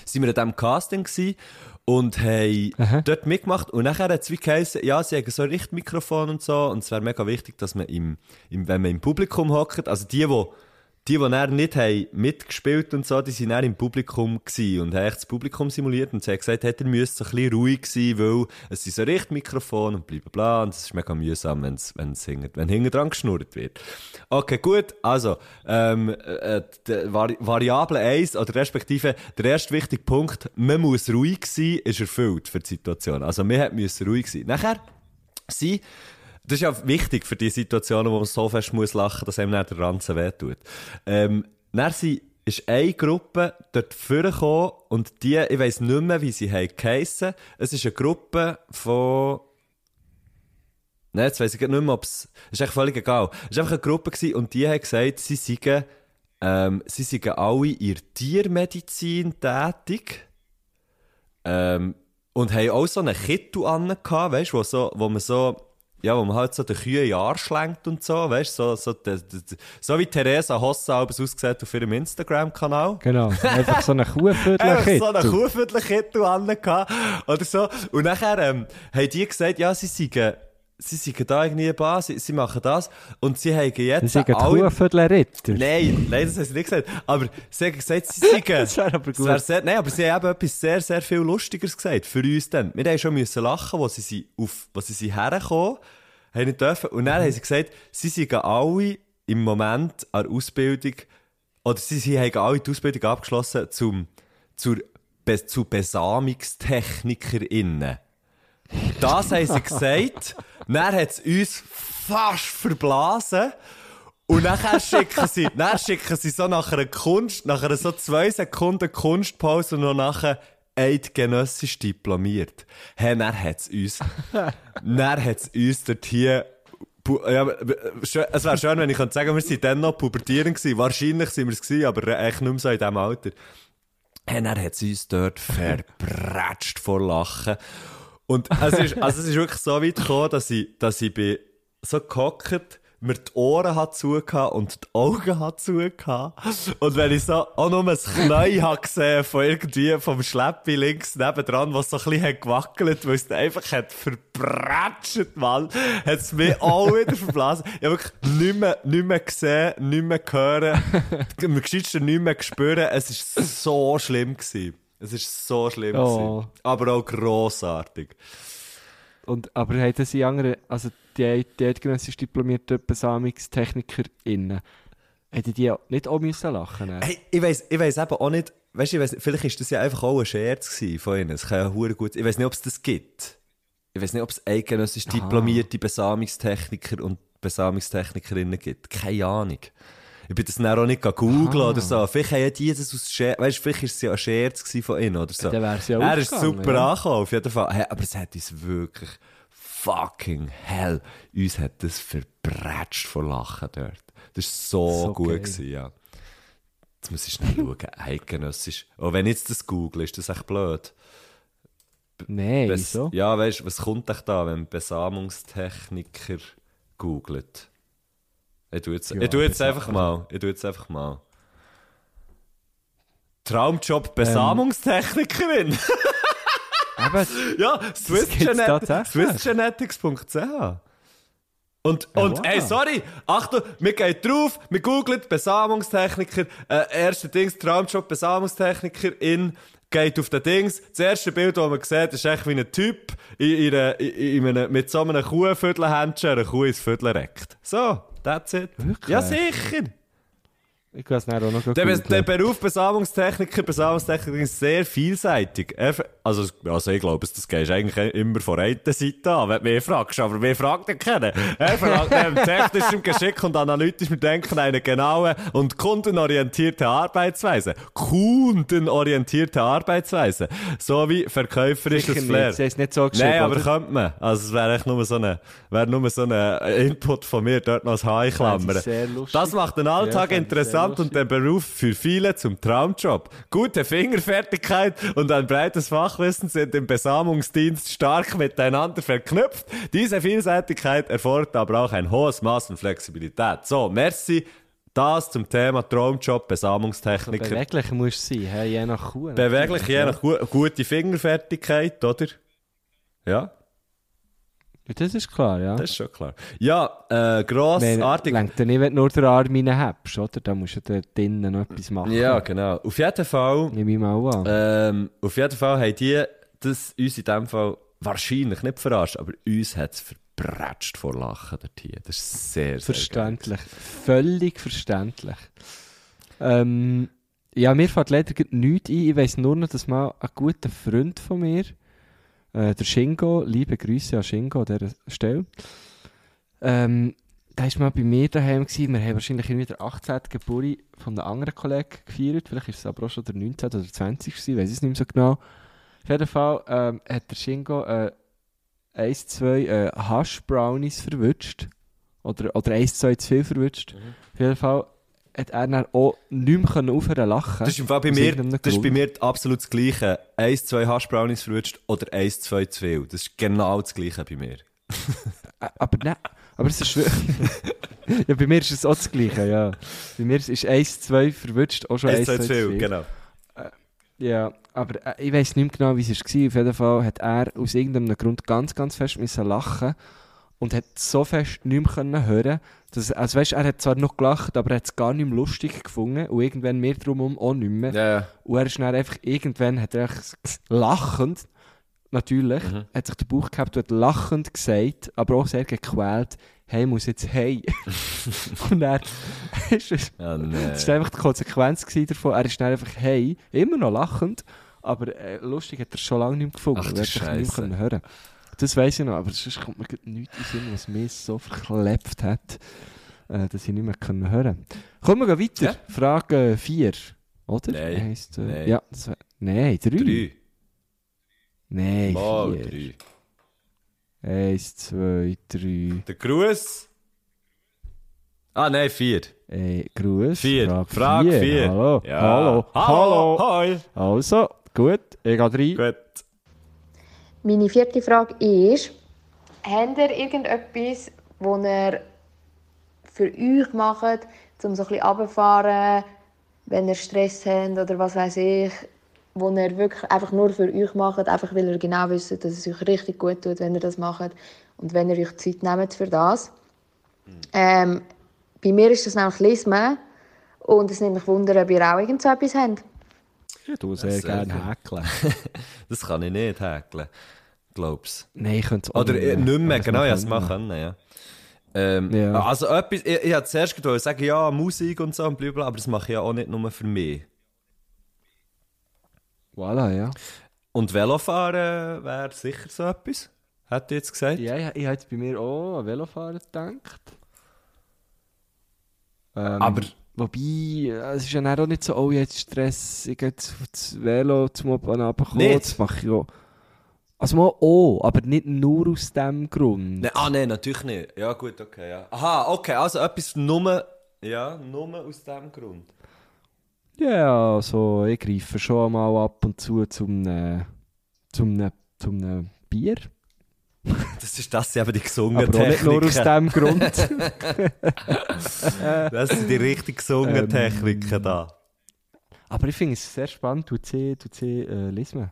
Speaker 2: sind wir an diesem Casting gewesen und haben dort mitgemacht. Und nachher hat es wie geheißen, ja, sie haben so ein Richtmikrofon und so. Und es wäre mega wichtig, dass man im, im, wenn man im Publikum hockt, also die, die die, die dann nicht haben mitgespielt und so, die sind im Publikum und haben das Publikum simuliert und sie haben gesagt, ihr müsst ein bisschen ruhig sein, weil es sind so Richtmikrofon und bla bla bla und es ist mega mühsam, wenn's hinten, wenn hinten dran geschnurrt wird. Okay, gut, also, ähm, äh, Vari Variable 1, oder respektive der erste wichtige Punkt, man muss ruhig sein, ist erfüllt für die Situation. Also, wir müssen ruhig sein. Nachher, sie, das ist ja wichtig für die Situationen, wo man so fest muss lachen, dass einem dann der Ranzen wehtut. Ähm, dann sie, ist eine Gruppe dort vorgekommen und die, ich weiss nicht mehr, wie sie geheissen. Es ist eine Gruppe von, Nein, jetzt weiss ich nicht mehr, ob es, ist echt völlig egal. Es war einfach eine Gruppe gewesen und die haben gesagt, sie seien, ähm, sie seien alle in Tiermedizin tätig. Ähm, und haben auch so einen Kittel an, weißt du, wo, so, wo man so, ja, wo man halt so den Kühen in den Arsch lenkt und so, weißt so, so, de, de, de, so wie Theresa Hossa alles ausgesehen auf ihrem Instagram-Kanal.
Speaker 1: Genau. Einfach so eine <laughs>
Speaker 2: Einfach
Speaker 1: Kuhviertel.
Speaker 2: so einen Kuhviertelkittel an oder so. Und nachher ähm, haben die gesagt, ja, sie seien, sie seien da irgendwie Bar, sie, sie machen das. Und sie haben jetzt
Speaker 1: Das sind
Speaker 2: alle...
Speaker 1: Kuhviertel-Ritter.
Speaker 2: Nein, nein, das haben sie nicht gesagt. Aber sie haben gesagt, sie seien... <laughs>
Speaker 1: Das wäre aber
Speaker 2: Es wär
Speaker 1: gut.
Speaker 2: sehr, nein, aber sie haben eben etwas sehr, sehr viel Lustigeres gesagt. Für uns dann. Wir haben schon müssen lachen, wo sie, sie auf, wo sie sie hergekommen haben nicht dürfen. Und dann haben sie gesagt, sie seien alle im Moment an der Ausbildung, oder sie, sie haben alle die Ausbildung abgeschlossen zum, zur, zu BesamungstechnikerInnen. Das haben sie gesagt. Dann hat es uns fast verblasen. Und nachher schicken sie, <laughs> dann schicken sie so nach einer Kunst, nach einer so zwei Sekunden Kunstpause noch nachher eidgenössisch diplomiert. Hey, dann hat's uns, <laughs> dann hat's uns dort hier, ja, es wäre schön, wenn ich könnte sagen, wir sind dann noch pubertierend gewesen. Wahrscheinlich sind wir es gewesen, aber echt nicht mehr so in diesem Alter. Hey, dann hat's uns dort verbrätscht vor Lachen. Und es ist, also es ist wirklich so weit gekommen, dass ich, dass ich bin so gehockt, mir die Ohren hat zugehört und die Augen hat zugehört. Und wenn ich so auch nur ein Knie hat gesehen von irgendwie, vom Schleppi links nebendran, was so ein bisschen hat gewackelt, weil es einfach hat verbrätscht, Mann, hat es mich auch wieder verblasen. Ich habe wirklich nicht mehr, nicht mehr gesehen, nicht mehr gehört, am geschicktesten nicht mehr gespürt. Es war so schlimm gewesen. Es ist so schlimm
Speaker 1: Oh.
Speaker 2: Aber auch grossartig.
Speaker 1: Und, aber haben das die anderen, also die, eidgenössisch diplomierten BesamungstechnikerInnen, hätten die nicht auch müssen lachen müssen?
Speaker 2: Hey, ich weiss, ich weiss eben auch nicht, weißt ich weiss, vielleicht ist das ja einfach auch ein Scherz von ihnen. Es kann ja hure gut, ich weiss nicht, ob es das gibt. Ich weiss nicht, ob es eidgenössisch diplomierte Besamungstechniker und Besamungstechnikerinnen gibt. Keine Ahnung. Ich bin das dann auch nicht googeln oder so. Vielleicht ja die das aus Scherz, weißt du, vielleicht ist es ja ein Scherz von ihnen oder so.
Speaker 1: Dann wär's ja
Speaker 2: Er ist super
Speaker 1: ja.
Speaker 2: angekommen, auf jeden Fall. Hey, aber es hat uns wirklich fucking hell, uns hat das verbrätscht vor Lachen dort. Das war so,
Speaker 1: So
Speaker 2: gut
Speaker 1: geil.
Speaker 2: gewesen, ja. Jetzt muss ich schnell schauen, <laughs> eidgenössisch. Oh, wenn ich jetzt das google, ist das echt blöd.
Speaker 1: Nein, wieso?
Speaker 2: Ja, weißt du, was kommt echt da, wenn Besamungstechniker googelt? Ich tu jetzt,
Speaker 1: Ja,
Speaker 2: ich einfach mal. Ich tu jetzt einfach mal. Traumjob Besamungstechnikerin. <laughs>
Speaker 1: Eben,
Speaker 2: ja, swissgenetics.ch. Und, und
Speaker 1: wow.
Speaker 2: ey, sorry, Achtung, wir gehen drauf, wir googlen Besamungstechniker, äh, erste Dings, Traumjob Besamungstechniker in, geht auf den Dings. Das erste Bild, das man sieht, ist echt wie ein Typ in, in, in, in einem, mit so einem Kuhviertelhändchen eine Kuh ins Viertel reckt. So, that's it.
Speaker 1: Wirklich?
Speaker 2: Ja, sicher.
Speaker 1: Ich es nachher auch noch
Speaker 2: Der,
Speaker 1: googeln.
Speaker 2: der Beruf Besamungstechniker, Besamungstechniker ist sehr vielseitig. Also, also ich glaube, das gehst du eigentlich immer von einer Seite an, wenn du mich fragst. Aber wer fragt den kennen? Er verlangt neben technischem Geschick und analytischem Denken eine genaue und kundenorientierte Arbeitsweise. Kundenorientierte Arbeitsweise. Sowie verkäuferisches
Speaker 1: Sicher
Speaker 2: Flair.
Speaker 1: nicht, sie es nicht so geschrieben,
Speaker 2: Nein, aber
Speaker 1: oder?
Speaker 2: könnte man. Also es wäre echt nur so eine, wäre nur so ein Input von mir, dort noch als H klammern.
Speaker 1: Das ist.
Speaker 2: Das macht den Alltag
Speaker 1: Ja, fände
Speaker 2: interessant und den Beruf für viele zum Traumjob. Gute Fingerfertigkeit und ein breites Fachwissen sind im Besamungsdienst stark miteinander verknüpft. Diese Vielseitigkeit erfordert aber auch ein hohes Maß an Flexibilität. So, merci. Das zum Thema Traumjob, Besamungstechniker.
Speaker 1: Beweglich muss sein, hey, je nach Kuh.
Speaker 2: Beweglich, je nach gu gute Fingerfertigkeit, oder? Ja,
Speaker 1: Das ist klar, ja.
Speaker 2: das ist schon klar. Ja, äh, grossartig.
Speaker 1: Lenkt ja nicht, wenn du nur den Arm reinhebst, oder? Da musst du da drinnen noch etwas machen.
Speaker 2: Ja, genau. Auf jeden Fall
Speaker 1: Nehme ich mal an.
Speaker 2: Ähm, auf jeden Fall haben die das uns in dem Fall wahrscheinlich nicht verarscht, aber uns hat es verbrätscht vor Lachen dort hier. Das ist sehr, sehr
Speaker 1: verständlich. Völlig verständlich. Ähm, ja, mir fällt leider nichts ein. Ich weiss nur noch, dass mal ein guter Freund von mir, äh, der Shingo, liebe Grüße an Shingo an dieser Stelle, ähm, der war mal bei mir daheim. Gewesen. Wir haben wahrscheinlich irgendwie der 18. Geburt von einem anderen Kollegen gefeiert. Vielleicht ist es aber auch schon der 19. oder 20. gewesen, weiß es nicht mehr so genau. Auf jeden Fall ähm, hat der Shingo äh, 1, 2 äh, Hash-Brownies verwünscht. Oder, oder 1, 2 zu viel verwünscht. Auf jeden Fall hat er dann auch nicht mehr können aufhören zu lachen.
Speaker 2: Das ist im Fall bei mir, das ist bei mir absolut das Gleiche. Eins, zwei Hash-Brownies verwünscht oder eins, zwei zu viel. Das ist genau das Gleiche bei mir.
Speaker 1: Aber nein, aber es ist wirklich... <laughs> ja, bei mir ist es auch das Gleiche, ja. Bei mir ist 1, 2 verwünscht, auch schon 1,
Speaker 2: Eins,
Speaker 1: 2
Speaker 2: zwei
Speaker 1: zu
Speaker 2: viel,
Speaker 1: viel.
Speaker 2: genau.
Speaker 1: Ja, aber äh, ich weiß nicht mehr genau, wie es war. Auf jeden Fall hat er aus irgendeinem Grund ganz, ganz fest müssen lachen und hat so fest nicht mehr hören dass, also weißt, er hat zwar noch gelacht, aber er hat es gar nicht mehr lustig gefunden und irgendwann mehr drumherum auch nicht mehr.
Speaker 2: Ja.
Speaker 1: Und er ist dann einfach, irgendwann hat er lachend, natürlich,
Speaker 2: Mhm.
Speaker 1: hat sich der Bauch gehabt und hat lachend gesagt, aber auch sehr gequält, hey, muss jetzt hey. <laughs> und er ist es
Speaker 2: Ja, nee.
Speaker 1: das war einfach die Konsequenz davon. Er ist dann einfach hey, immer noch lachend, aber äh, lustig hat er schon lange nicht mehr gefunden.
Speaker 2: Ach,
Speaker 1: Er hat sich nicht mehr
Speaker 2: Scheisse.
Speaker 1: können hören. Das weiss ich noch, aber sonst kommt mir nichts in Sinn, was mich so verklebt hat, äh, dass ich nicht mehr können hören Kommen wir weiter.
Speaker 2: Ja.
Speaker 1: Frage 4. Oder?
Speaker 2: Nein.
Speaker 1: Eins, zwei,
Speaker 2: Nein.
Speaker 1: Ja, das nein, 3.
Speaker 2: Drei.
Speaker 1: Nein,
Speaker 2: Mal
Speaker 1: 4.
Speaker 2: drei.
Speaker 1: Eins, zwei, drei.
Speaker 2: Der Gruß. Ah, nein, vier.
Speaker 1: Äh, Gruß.
Speaker 2: Vier.
Speaker 1: Frage
Speaker 2: Frage
Speaker 1: vier.
Speaker 2: vier.
Speaker 1: Hallo.
Speaker 2: Ja.
Speaker 1: Hallo. Hallo.
Speaker 2: Hoi.
Speaker 1: Also, gut. Ich gehe rein.
Speaker 2: Gut.
Speaker 5: Meine vierte Frage ist, habt ihr irgendetwas, das ihr für euch macht, um so ein bisschen runterzufahren, wenn ihr Stress habt oder was weiß ich, wo ihr wirklich einfach nur für euch macht, einfach weil ihr genau wisst, dass es euch richtig gut tut, wenn ihr das macht und wenn ihr euch Zeit nehmt für das. Ähm, bei mir ist das nämlich Lismen und es nimmt mich wunder, ob ihr auch irgend so etwas habt.
Speaker 1: Ich tue sehr gerne häkeln. <laughs>
Speaker 2: Das kann ich nicht häkeln. Glaub's.
Speaker 1: Nein, ich könnte es
Speaker 2: Oder äh, nicht mehr,
Speaker 1: Aber
Speaker 2: genau, ja, es machen, ja. Ähm,
Speaker 1: Ja.
Speaker 2: Also etwas, ich, ich hätte zuerst gedacht, sagen, ja, Musik und so und blablabla, aber das mache ich ja auch nicht nur für mich.
Speaker 1: Voilà, ja.
Speaker 2: Und Velofahren wäre sicher so etwas, hätte ich jetzt gesagt.
Speaker 1: Ja, ich, ich jetzt bei mir auch an Velofahrer gedacht. Ähm,
Speaker 2: Aber-
Speaker 1: Wobei, es ist ja auch nicht so, oh, jetzt Stress, ich gehe jetzt auf das Velo zum oben runterkommen. Das mache ich auch. Also mal auch, aber nicht nur aus dem Grund.
Speaker 2: Ne, ah, nein, natürlich nicht. Ja, gut, okay, ja. Aha, okay, also etwas nur, ja, nur aus dem Grund.
Speaker 1: Ja, also ich greife schon mal ab und zu zum, äh, zum, äh, zum äh, Bier. <laughs>
Speaker 2: Das ist das, eben die gesungenen
Speaker 1: Aber auch nicht nur aus
Speaker 2: Techniken.
Speaker 1: dem Grund. <laughs> <laughs>
Speaker 2: Das sind die richtig gesungenen
Speaker 1: Ähm,
Speaker 2: Techniken da.
Speaker 1: Aber ich finde es sehr spannend, du sie, du äh, lesen.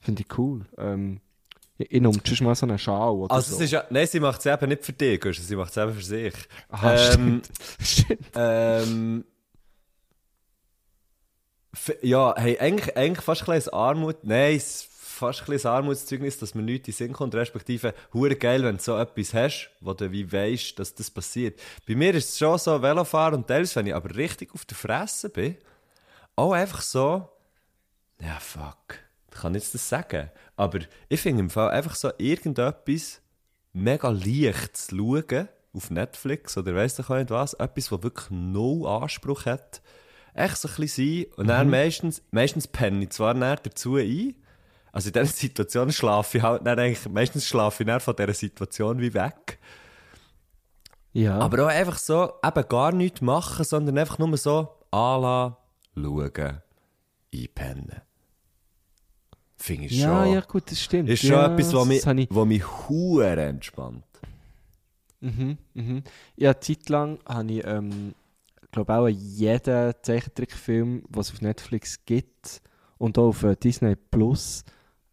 Speaker 1: Finde ich cool. Ähm, ich, nehme schon mal so einen Schal oder
Speaker 2: Also
Speaker 1: so.
Speaker 2: es ist ja, nein, sie macht es eben nicht für dich, sie macht es eben für sich.
Speaker 1: Aha,
Speaker 2: ähm,
Speaker 1: Stimmt.
Speaker 2: ähm, ja, hey, eigentlich, eigentlich fast ein bisschen Armut, nein, es- fast ein bisschen Armutszeugnis, dass man nichts in Sinn kommt, respektive, hure geil, wenn du so etwas hast, wo du wie weisst, dass das passiert. Bei mir ist es schon so, Velofahren und teils, wenn ich aber richtig auf der Fresse bin, auch einfach so, ja, fuck, ich kann jetzt das sagen, aber ich finde im Fall einfach so irgendetwas mega leicht zu schauen, auf Netflix oder weiss auch nicht was, etwas, das wirklich no Anspruch hat, echt so ein bisschen sein und dann meistens, meistens penne ich zwar näher dazu ein, also in dieser Situation schlafe ich halt dann eigentlich, meistens schlafe ich dann von dieser Situation wie weg,
Speaker 1: Ja.
Speaker 2: aber auch einfach so, eben gar nichts machen, sondern einfach nur so anlassen, schauen, einpennen. Finde ich
Speaker 1: ja,
Speaker 2: schon.
Speaker 1: ja, gut, das stimmt.
Speaker 2: Ist schon
Speaker 1: ja,
Speaker 2: etwas, was mich,
Speaker 1: ich,
Speaker 2: was mich hure entspannt.
Speaker 1: mhm, mhm. Ja, eine Zeit lang habe ich, ähm, glaube auch jeden Zeichentrickfilm, was es auf Netflix gibt und auch auf äh, Disney Plus,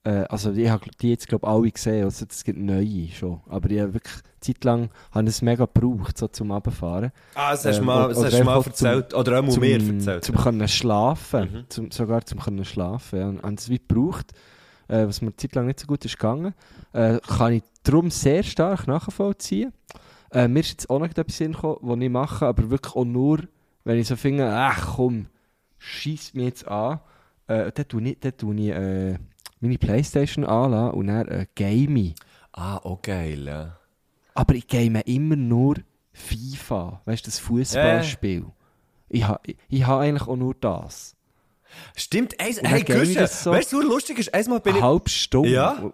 Speaker 1: äh, also ich habe die jetzt glaube alle gesehen, also es gibt neue schon, aber ich habe wirklich Zeit lang habe es mega gebraucht, so zum Abfahren.
Speaker 2: Ah, das hast du
Speaker 1: Ähm,
Speaker 2: mal, das hast mal
Speaker 1: einfach zum-
Speaker 2: erzählt. oder auch mal mir erzählt.
Speaker 1: Zum können schlafen.
Speaker 2: Mhm.
Speaker 1: Zum, sogar zum können schlafen. Ja. Und das wie gebraucht, äh, was mir eine Zeit lang nicht so gut ist gegangen. Äh, kann ich darum sehr stark nachvollziehen. Äh, mir ist jetzt auch noch etwas hingekommen, was ich mache, aber wirklich auch nur, wenn ich so finde, ach komm, schieß mich jetzt an. Äh, dann tue ich, dann tue ich äh, meine Playstation anlassen und dann äh, game.
Speaker 2: Ah, oh geil, ja.
Speaker 1: Aber ich game immer nur FIFA. Weißt du, das Fußballspiel. Ich habe ich, ich ha eigentlich auch nur das.
Speaker 2: Stimmt, eins, hey,
Speaker 1: das so.
Speaker 2: weißt du, lustig ist? Einmal bin ich...
Speaker 1: halbe Stunde.
Speaker 2: Ja?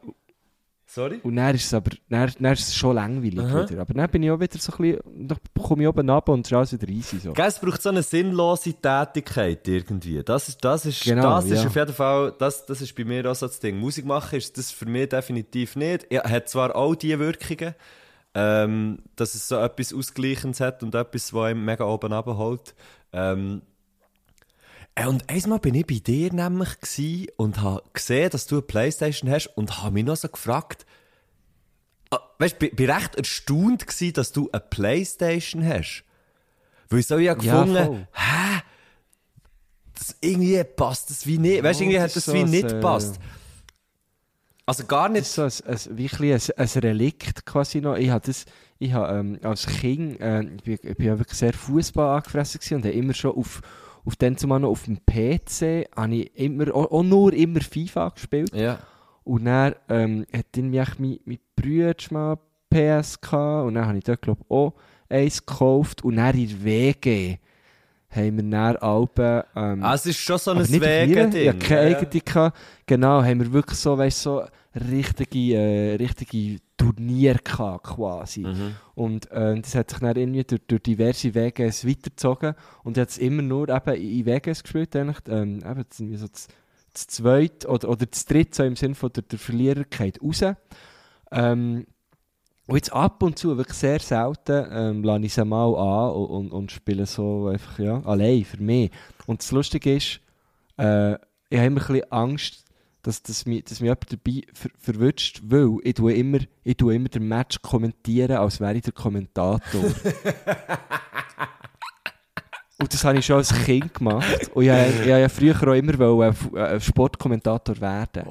Speaker 1: Und,
Speaker 2: Sorry?
Speaker 1: und dann ist es aber dann, dann ist es schon langweilig
Speaker 2: Aha.
Speaker 1: wieder. Aber dann bin ich auch wieder so ein bisschen, dann komme ich oben runter und es ist alles wieder easy. So.
Speaker 2: Gell, es braucht so eine sinnlose Tätigkeit irgendwie. Das ist, das ist,
Speaker 1: Genau,
Speaker 2: das ist
Speaker 1: ja.
Speaker 2: auf jeden Fall, das, das ist bei mir auch so das Ding. Musik machen ist das für mich definitiv nicht. Er hat zwar auch die Wirkungen, ähm, dass es so etwas Ausgleichendes hat und etwas, was einem mega oben abholt. Ähm, äh, und einmal bin ich bei dir nämlich und habe gesehen, dass du eine Playstation hast und habe mich noch so gefragt, weißt du, bin, bin recht erstaunt gsi, dass du eine Playstation hast. Weil ich so ja gefunden,
Speaker 1: voll.
Speaker 2: hä? Das irgendwie passt das wie nicht. Weißt du,
Speaker 1: Ja,
Speaker 2: irgendwie
Speaker 1: das
Speaker 2: hat das
Speaker 1: so
Speaker 2: wie nicht
Speaker 1: äh,
Speaker 2: gepasst. Also gar
Speaker 1: Das
Speaker 2: nicht.
Speaker 1: ist so ein, ein, wirklich ein, ein Relikt quasi noch. Ich habe das, ich habe, ähm, als Kind, äh, ich bin, ich bin ja wirklich sehr Fußball angefressen gewesen und habe immer schon auf, auf den zumal noch auf dem PC, habe ich immer, auch, auch nur immer FIFA gespielt.
Speaker 2: Ja.
Speaker 1: Und dann ähm, hat irgendwie echt mein, mein Bruder mal PS gehabt. Und dann habe ich dort, glaube ich, auch eins gekauft. Und dann in der WG haben wir dann Alben... Ähm,
Speaker 2: Ah, es ist schon so ein Wege-Ding.
Speaker 1: Ja, keine
Speaker 2: ja.
Speaker 1: eigene. Genau, haben wir wirklich so, weißt so richtige, äh, richtige Turnier gehabt, quasi.
Speaker 2: Mhm.
Speaker 1: Und äh, das hat sich dann irgendwie durch, durch diverse WGs weitergezogen. Und habe es immer nur eben in WGs gespielt, eigentlich. Ähm, eben das, irgendwie so das, das zweite oder, oder das dritte, so im Sinne von der, der Verlierer geht raus. Ähm, und jetzt ab und zu, wirklich sehr selten, ähm, lasse ich es mal an und, und, und spiele so einfach, ja, allein, für mich. Und das Lustige ist, äh, ich habe immer ein bisschen Angst, dass, dass, mich, dass mich jemand dabei ver verwünscht, weil ich tue immer, ich tue immer den Match kommentieren, als wäre ich der Kommentator. <laughs> und das habe ich schon als Kind gemacht. Und ich, habe- ich habe ja früher auch immer ein ein Sportkommentator werden.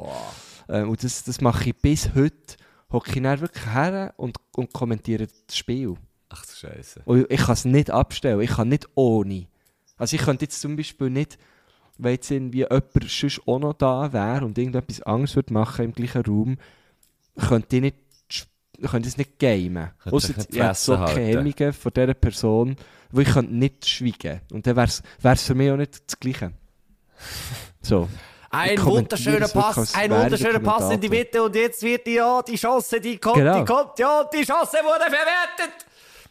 Speaker 1: Äh, und das, das mache ich bis heute. Hocke ich dann wirklich her und, und kommentiere das Spiel.
Speaker 2: Ach du Scheiße.
Speaker 1: Und ich kann es nicht abstellen. Ich kann nicht ohne. Also ich könnte jetzt zum Beispiel nicht, wenn jetzt irgendwie jemand sonst auch noch da wäre und irgendetwas anderes würde machen im gleichen Raum, könnte ich nicht könnte ich es nicht gamen.
Speaker 2: Könnte nicht
Speaker 1: ich hätte so. Hemmungen von dieser Person, wo ich könnte nicht schweigen. Und dann wäre es für mich auch nicht das Gleiche. <laughs> So.
Speaker 2: Ein
Speaker 1: Ich
Speaker 2: wunderschöner Pass, ein
Speaker 1: ich
Speaker 2: wunderschöner
Speaker 1: der
Speaker 2: Pass in die. Mitte und jetzt wird die, ja, die Chance, die kommt,
Speaker 1: Genau.
Speaker 2: die kommt, ja, die Chance wurde verwertet.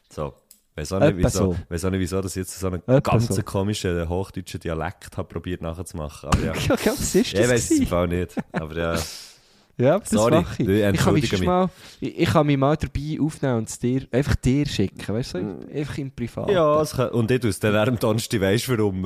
Speaker 2: So. Weiß auch, nicht, wieso,
Speaker 1: so.
Speaker 2: weiss auch nicht, wieso das jetzt so einen
Speaker 1: Etwa
Speaker 2: ganz
Speaker 1: so.
Speaker 2: komischen hochdeutschen Dialekt habe probiert nachzumachen. Aber ja, <laughs>
Speaker 1: Ja, was ist
Speaker 2: ich
Speaker 1: das?
Speaker 2: weiß es im? Fall nicht. Aber ja, <laughs>
Speaker 1: Ja, das
Speaker 2: Sorry,
Speaker 1: mache ich.
Speaker 2: ich
Speaker 1: kann, mich mal, ich, ich kann mich mal dabei aufnehmen und es dir, einfach dir schicken, weißt du? Einfach im Privat.
Speaker 2: ja kann, und ich tue es dann am Donnerstag, weisst du warum.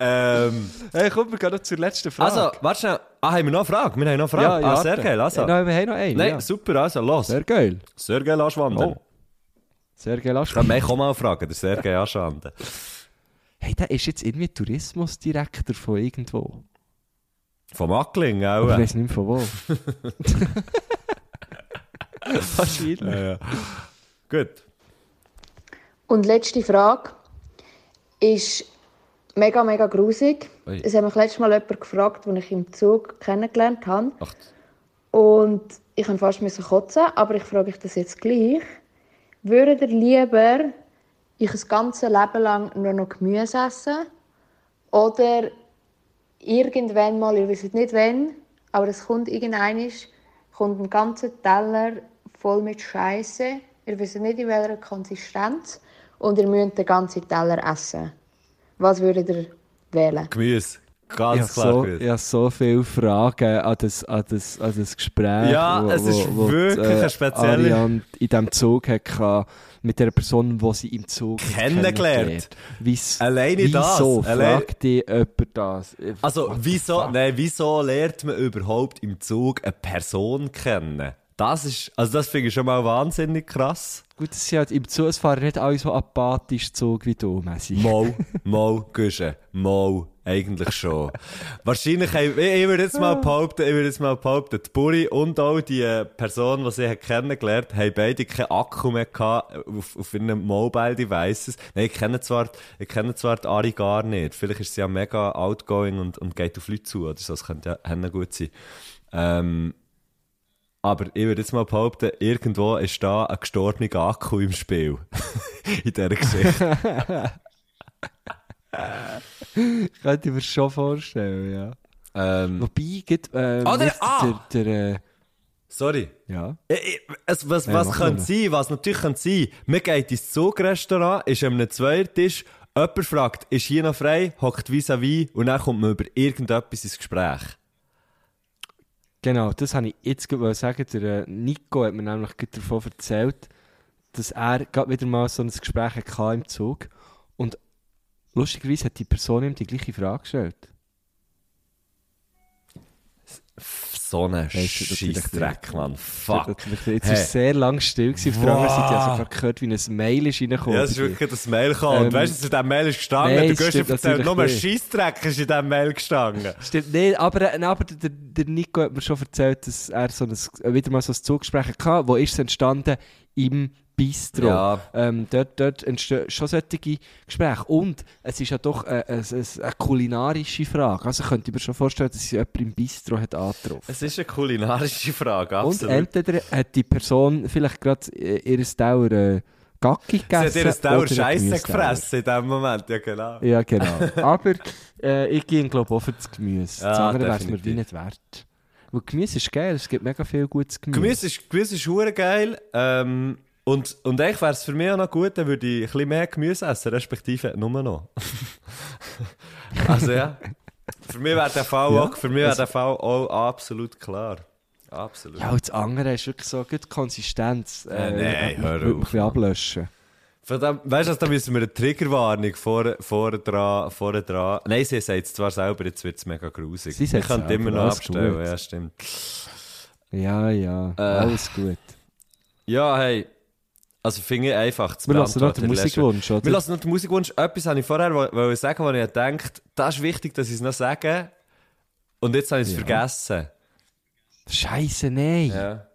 Speaker 2: ähm,
Speaker 1: Hey, komm, wir gehen noch zur letzten Frage.
Speaker 2: also, warte schnell. Ah, haben wir noch eine Frage? Wir haben noch eine Frage. ah, sehr geil. Also.
Speaker 1: Nein, wir haben noch eine.
Speaker 2: Nein,
Speaker 1: ja.
Speaker 2: super, also los.
Speaker 1: Sehr geil.
Speaker 2: Sergei Laschwanden.
Speaker 1: Oh. Sehr geil.
Speaker 2: Ich kann mich auch mal fragen, der Sergei Aschwanden.
Speaker 1: Hey, der ist jetzt irgendwie Tourismusdirektor von irgendwo.
Speaker 2: Vom Ackling auch.
Speaker 1: ich weiß nicht mehr von wo. <laughs> Wahrscheinlich.
Speaker 2: Ja, ja. Gut.
Speaker 5: Und letzte Frage ist mega, mega grusig.
Speaker 2: Ui.
Speaker 5: Es hat mich letztes Mal jemand gefragt, den ich im Zug kennengelernt habe.
Speaker 2: Ach,
Speaker 5: Und ich musste fast müssen kotzen, aber ich frage euch das jetzt gleich. Würdet ihr lieber ich ein ganzes Leben lang nur noch Gemüse essen? Oder irgendwann mal, ihr wisst nicht wann, aber es kommt irgendein kommt ein ganzer Teller voll mit Scheiße. Ihr wisst nicht in welcher Konsistenz und ihr müsst den ganzen Teller essen. Was würdet ihr wählen?
Speaker 2: Gemüse.
Speaker 1: Ich
Speaker 2: Ganz
Speaker 1: habe
Speaker 2: klar
Speaker 1: so, ich habe so viele Fragen an das, an das, an das Gespräch.
Speaker 2: Ja, es ist wirklich
Speaker 1: äh,
Speaker 2: eine spezielle-
Speaker 1: Ariane in diesem Zug hatte, mit der Person, die sie im Zug
Speaker 2: Kennengelernt.
Speaker 1: Wie's,
Speaker 2: Alleine das,
Speaker 1: Wieso? Fragt dich jemand das?
Speaker 2: Also,
Speaker 1: What the
Speaker 2: wieso, nein, wieso lernt man überhaupt im Zug eine Person kennen? Das ist, also das finde ich schon mal wahnsinnig krass.
Speaker 1: Gut, es sind halt im Zug, es fahren nicht alle so apathisch Zug wie du, Messi.
Speaker 2: Mau, <laughs> Mau, Güsche, Mau, eigentlich schon. Wahrscheinlich, haben, ich, ich würde jetzt mal behaupten, ich würde jetzt mal behaupten, die Buri und auch die Person, die sie kennengelernt haben beide keinen Akku mehr gehabt auf, auf ihren Mobile Devices. Nein, ich kenne zwar, ich kenne zwar die Ari gar nicht. Vielleicht ist sie ja mega outgoing und, und geht auf Leute zu oder so. Das könnte ja gut sein. Ähm, aber ich würde jetzt mal behaupten, irgendwo ist da ein gestorbener Akku im Spiel. <laughs> In dieser Geschichte. <laughs>
Speaker 1: Könnte ich mir schon vorstellen, ja.
Speaker 2: ähm,
Speaker 1: Wobei, gibt, ähm,
Speaker 2: Oder-
Speaker 1: nicht
Speaker 2: ah!
Speaker 1: der, der, äh,
Speaker 2: sorry.
Speaker 1: ja.
Speaker 2: Ich- ich- Es, was
Speaker 1: Ja,
Speaker 2: was könnte sein, was natürlich könnte sein, man geht ins Zugrestaurant, ist an einem Zweiertisch, jemand fragt, ist hier noch frei, hockt vis-à-vis und dann kommt man über irgendetwas ins Gespräch.
Speaker 1: Genau, das habe ich jetzt gerade sagen. Der äh, Nico hat mir nämlich davon erzählt, dass er gerade wieder mal so ein Gespräch hatte im Zug. Und lustigerweise hat die Person ihm die gleiche Frage gestellt.
Speaker 2: So ein
Speaker 1: du
Speaker 2: Scheissdreck. Mann. Fuck.
Speaker 1: Jetzt ist es sehr lang still gewesen. Auf der anderen Seite habe ich gehört, wie ein Mail ist reingekommen.
Speaker 2: Ja, es ist wirklich das Mail gekommen. und
Speaker 1: Ähm,
Speaker 2: weißt du, was in diesem Mail ist gestanden?
Speaker 1: nein, es
Speaker 2: Güschi
Speaker 1: stimmt
Speaker 2: erzählt, nur ein. Scheissdreck ist in diesem Mail gestanden.
Speaker 1: Stimmt, nee, aber, äh, aber der, der Nico hat mir schon erzählt, dass er so ein, wieder mal so ein Zuggespräch hatte. Wo ist es entstanden? Im, Bistro.
Speaker 2: Ja.
Speaker 1: Ähm, dort, dort entstehen schon solche Gespräche. Und es ist ja doch eine, eine, eine kulinarische Frage. Also könnte ich mir schon vorstellen, dass sich jemand im Bistro hat angetroffen
Speaker 2: Es ist eine kulinarische Frage,
Speaker 1: Und
Speaker 2: absolut.
Speaker 1: entweder hat die Person vielleicht gerade äh, ihr Dauer äh, Gacki
Speaker 2: Sie
Speaker 1: gegessen.
Speaker 2: hat ihr Dauer Scheiße gefressen in dem Moment, ja genau.
Speaker 1: Ja, genau. Aber äh, ich gehe, glaube auch für das Gemüse. Das
Speaker 2: Ja,
Speaker 1: andere wäre es mir wie nicht wert. Weil Gemüse ist geil, es gibt mega viel gutes Gemüse.
Speaker 2: Gemüse ist, Gemüse ist geil. Ähm, und, und eigentlich wäre es für mich auch noch gut, dann würde ich ein bisschen mehr Gemüse essen, respektive nur noch. <laughs> also ja. Für mich wäre der Fall
Speaker 1: Ja,
Speaker 2: auch, für mich wäre der Fall auch absolut klar. Absolut.
Speaker 1: Ja, und das andere ist wirklich so gut Konsistenz.
Speaker 2: Äh, nein, hör
Speaker 1: würde mich ein
Speaker 2: auf,
Speaker 1: bisschen ablöschen.
Speaker 2: Dem, weißt du, da müssen wir eine Triggerwarnung vor, vor dran, vor dran. Nein, sie sagt es zwar selber, jetzt wird es mega grusig.
Speaker 1: Sie
Speaker 2: können
Speaker 1: selber,
Speaker 2: immer noch abstellen,
Speaker 1: gut.
Speaker 2: ja, stimmt.
Speaker 1: Ja, ja,
Speaker 2: Äh.
Speaker 1: alles gut.
Speaker 2: Ja, hey. Also finde ich einfach zu
Speaker 1: Wir lassen noch den Musikwunsch, oder?
Speaker 2: Wir lassen noch den Musikwunsch. Etwas habe ich vorher wo- wollte sagen, wo ich gedacht das ist wichtig, dass ich es noch sage. Und jetzt habe ich es
Speaker 1: Ja.
Speaker 2: vergessen.
Speaker 1: Scheiße, nein.
Speaker 2: Ja.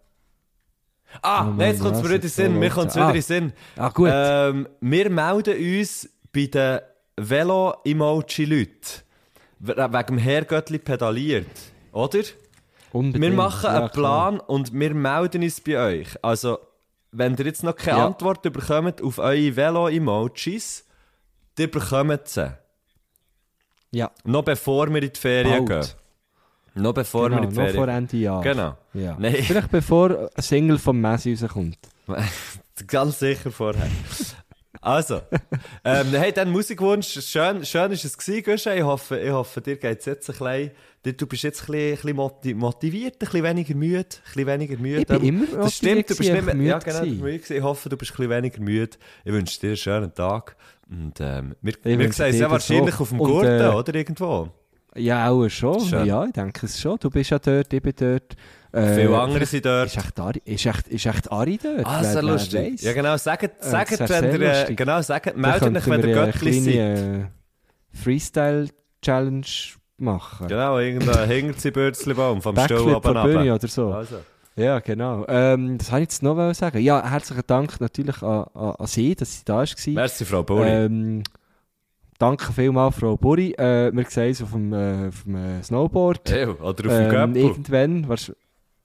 Speaker 2: Ah,
Speaker 1: Oh
Speaker 2: nein, jetzt kommt es mir wieder in den Sinn. Mir kommt es wieder
Speaker 1: Ah.
Speaker 2: in den Sinn.
Speaker 1: Ah, gut.
Speaker 2: Ähm, wir melden uns bei den Velo-Emoji-Leuten. We- Wegen dem Herrgöttli pedaliert. Oder?
Speaker 1: Unbedingt.
Speaker 2: Wir machen
Speaker 1: Ja,
Speaker 2: einen
Speaker 1: klar.
Speaker 2: Plan und wir melden uns bei euch. Also, wenn ihr jetzt noch keine
Speaker 1: Ja.
Speaker 2: Antwort bekommt auf eure Velo-Emojis, ihr bekommt sie.
Speaker 1: Ja,
Speaker 2: Noch bevor wir in die Ferien
Speaker 1: bald.
Speaker 2: gehen. Noch bevor
Speaker 1: genau,
Speaker 2: wir in die
Speaker 1: noch
Speaker 2: Ferien
Speaker 1: vor Ende Jahr.
Speaker 2: Genau.
Speaker 1: Ja.
Speaker 2: Nein.
Speaker 1: Vielleicht bevor ein Single vom Messi rauskommt. <laughs>
Speaker 2: Ganz sicher vorher. Also, ähm, hey, dann Musikwunsch. Schön, schön ist es gewesen, Guschen. Ich hoffe, ich hoffe, dir geht es jetzt ein bisschen, dir- du bist jetzt ein bisschen, motiviert, ein bisschen weniger müde, ein bisschen weniger müde.
Speaker 1: Ich bin
Speaker 2: Ähm,
Speaker 1: immer
Speaker 2: Das stimmt, du bist nicht mehr,
Speaker 1: gewesen,
Speaker 2: ja, genau,
Speaker 1: müde
Speaker 2: müde. Ich hoffe, du bist ein bisschen weniger müde. Ich wünsche dir einen schönen Tag. Und, ähm, wir, wir sehen uns ja wahrscheinlich auf dem Gurten,
Speaker 1: äh,
Speaker 2: oder? Irgendwo.
Speaker 1: Ja, auch schon.
Speaker 2: Schön.
Speaker 1: Ja, ich denke es schon. Du bist ja dort, ich bin dort. Äh,
Speaker 2: Viele andere sind dort.
Speaker 1: Ist echt Ari, ist echt, ist echt Ari dort?
Speaker 2: Ah, sehr lustig. Ja, genau. Sagt, sagt
Speaker 1: das wär
Speaker 2: wenn ihr, äh,
Speaker 1: lustig.
Speaker 2: genau, sagt, meldet euch, wenn ihr Göttli seid.
Speaker 1: äh, Freestyle-Challenge machen.
Speaker 2: Genau, irgendein <laughs> Hingerzibürzli-Baum vom Stuhl
Speaker 1: von Bühne oder so.
Speaker 2: Also.
Speaker 1: Ja, genau. Ähm, das wollte ich jetzt noch sagen. Ja, herzlichen Dank natürlich an, an, an Sie, dass Sie da war.
Speaker 2: Merci, Frau Buri.
Speaker 1: Ähm, danke vielmals, Frau Buri. Äh, wir sehen uns auf dem, äh, auf dem äh, Snowboard.
Speaker 2: Ew, oder auf dem
Speaker 1: Ähm,
Speaker 2: Göppel.
Speaker 1: irgendwann. Was,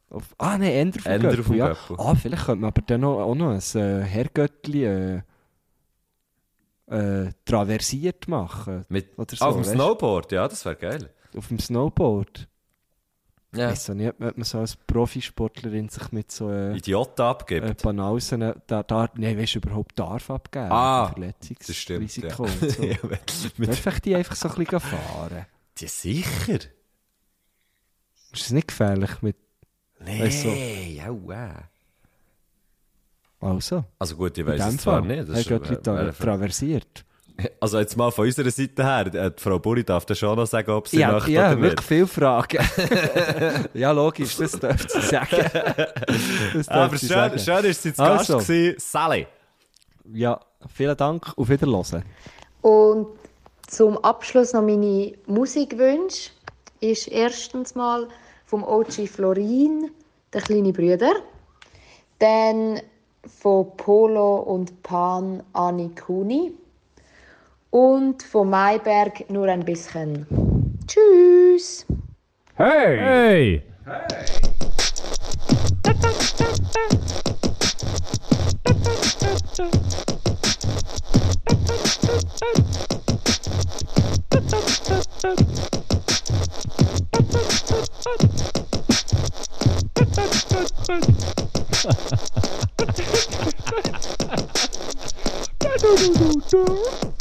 Speaker 1: auf, ah, nein, Ender auf dem
Speaker 2: auf
Speaker 1: Göppel.
Speaker 2: dem
Speaker 1: Ja.
Speaker 2: Göppel.
Speaker 1: Ah, vielleicht könnte man aber dann noch, auch noch ein äh, Herrgöttli äh, äh, traversiert machen.
Speaker 2: Mit,
Speaker 1: Oder so,
Speaker 2: auf dem
Speaker 1: weisst?
Speaker 2: Snowboard, ja, das wäre geil.
Speaker 1: Auf dem Snowboard.
Speaker 2: Ja.
Speaker 1: Weiss auch nicht, ob man so als Profisportlerin sich mit so äh,
Speaker 2: Idioten abgibt.
Speaker 1: äh, Banausen da, da, nein, weißt du, überhaupt darf abgeben.
Speaker 2: Ah,
Speaker 1: Verletzungsrisiko
Speaker 2: das stimmt,
Speaker 1: und so. <laughs>
Speaker 2: ja. Ja, mit-
Speaker 1: Darf ich die einfach so ein bisschen fahren?
Speaker 2: Ja, sicher.
Speaker 1: Ist es nicht gefährlich mit...
Speaker 2: Nee,
Speaker 1: Weißt du.
Speaker 2: ja, wow.
Speaker 1: Also,
Speaker 2: Also gut, ich weiß es zwar nicht. Das ist, wäre-
Speaker 1: traversiert. <laughs>
Speaker 2: also jetzt mal von unserer Seite her, äh, die Frau Buri darf dann schon noch sagen, ob sie
Speaker 1: Ja,
Speaker 2: möchte
Speaker 1: ja
Speaker 2: oder
Speaker 1: wirklich
Speaker 2: nicht.
Speaker 1: viele Fragen. <laughs> ja, logisch, das dürft sie sagen. <laughs> Das
Speaker 2: Aber schön,
Speaker 1: sagen.
Speaker 2: schön ist sie zu
Speaker 1: Also.
Speaker 2: Gast gewesen. Sally.
Speaker 1: Ja, vielen Dank, auf Wiederhören.
Speaker 5: Und zum Abschluss noch meine Musikwünsche ist erstens mal vom OG Florin, der kleine Brüder. Dann von Polo und Pan Ani Kuni und von Maiberg nur ein bisschen. Tschüss! Hey!
Speaker 6: Hey!
Speaker 7: hey. <laughs>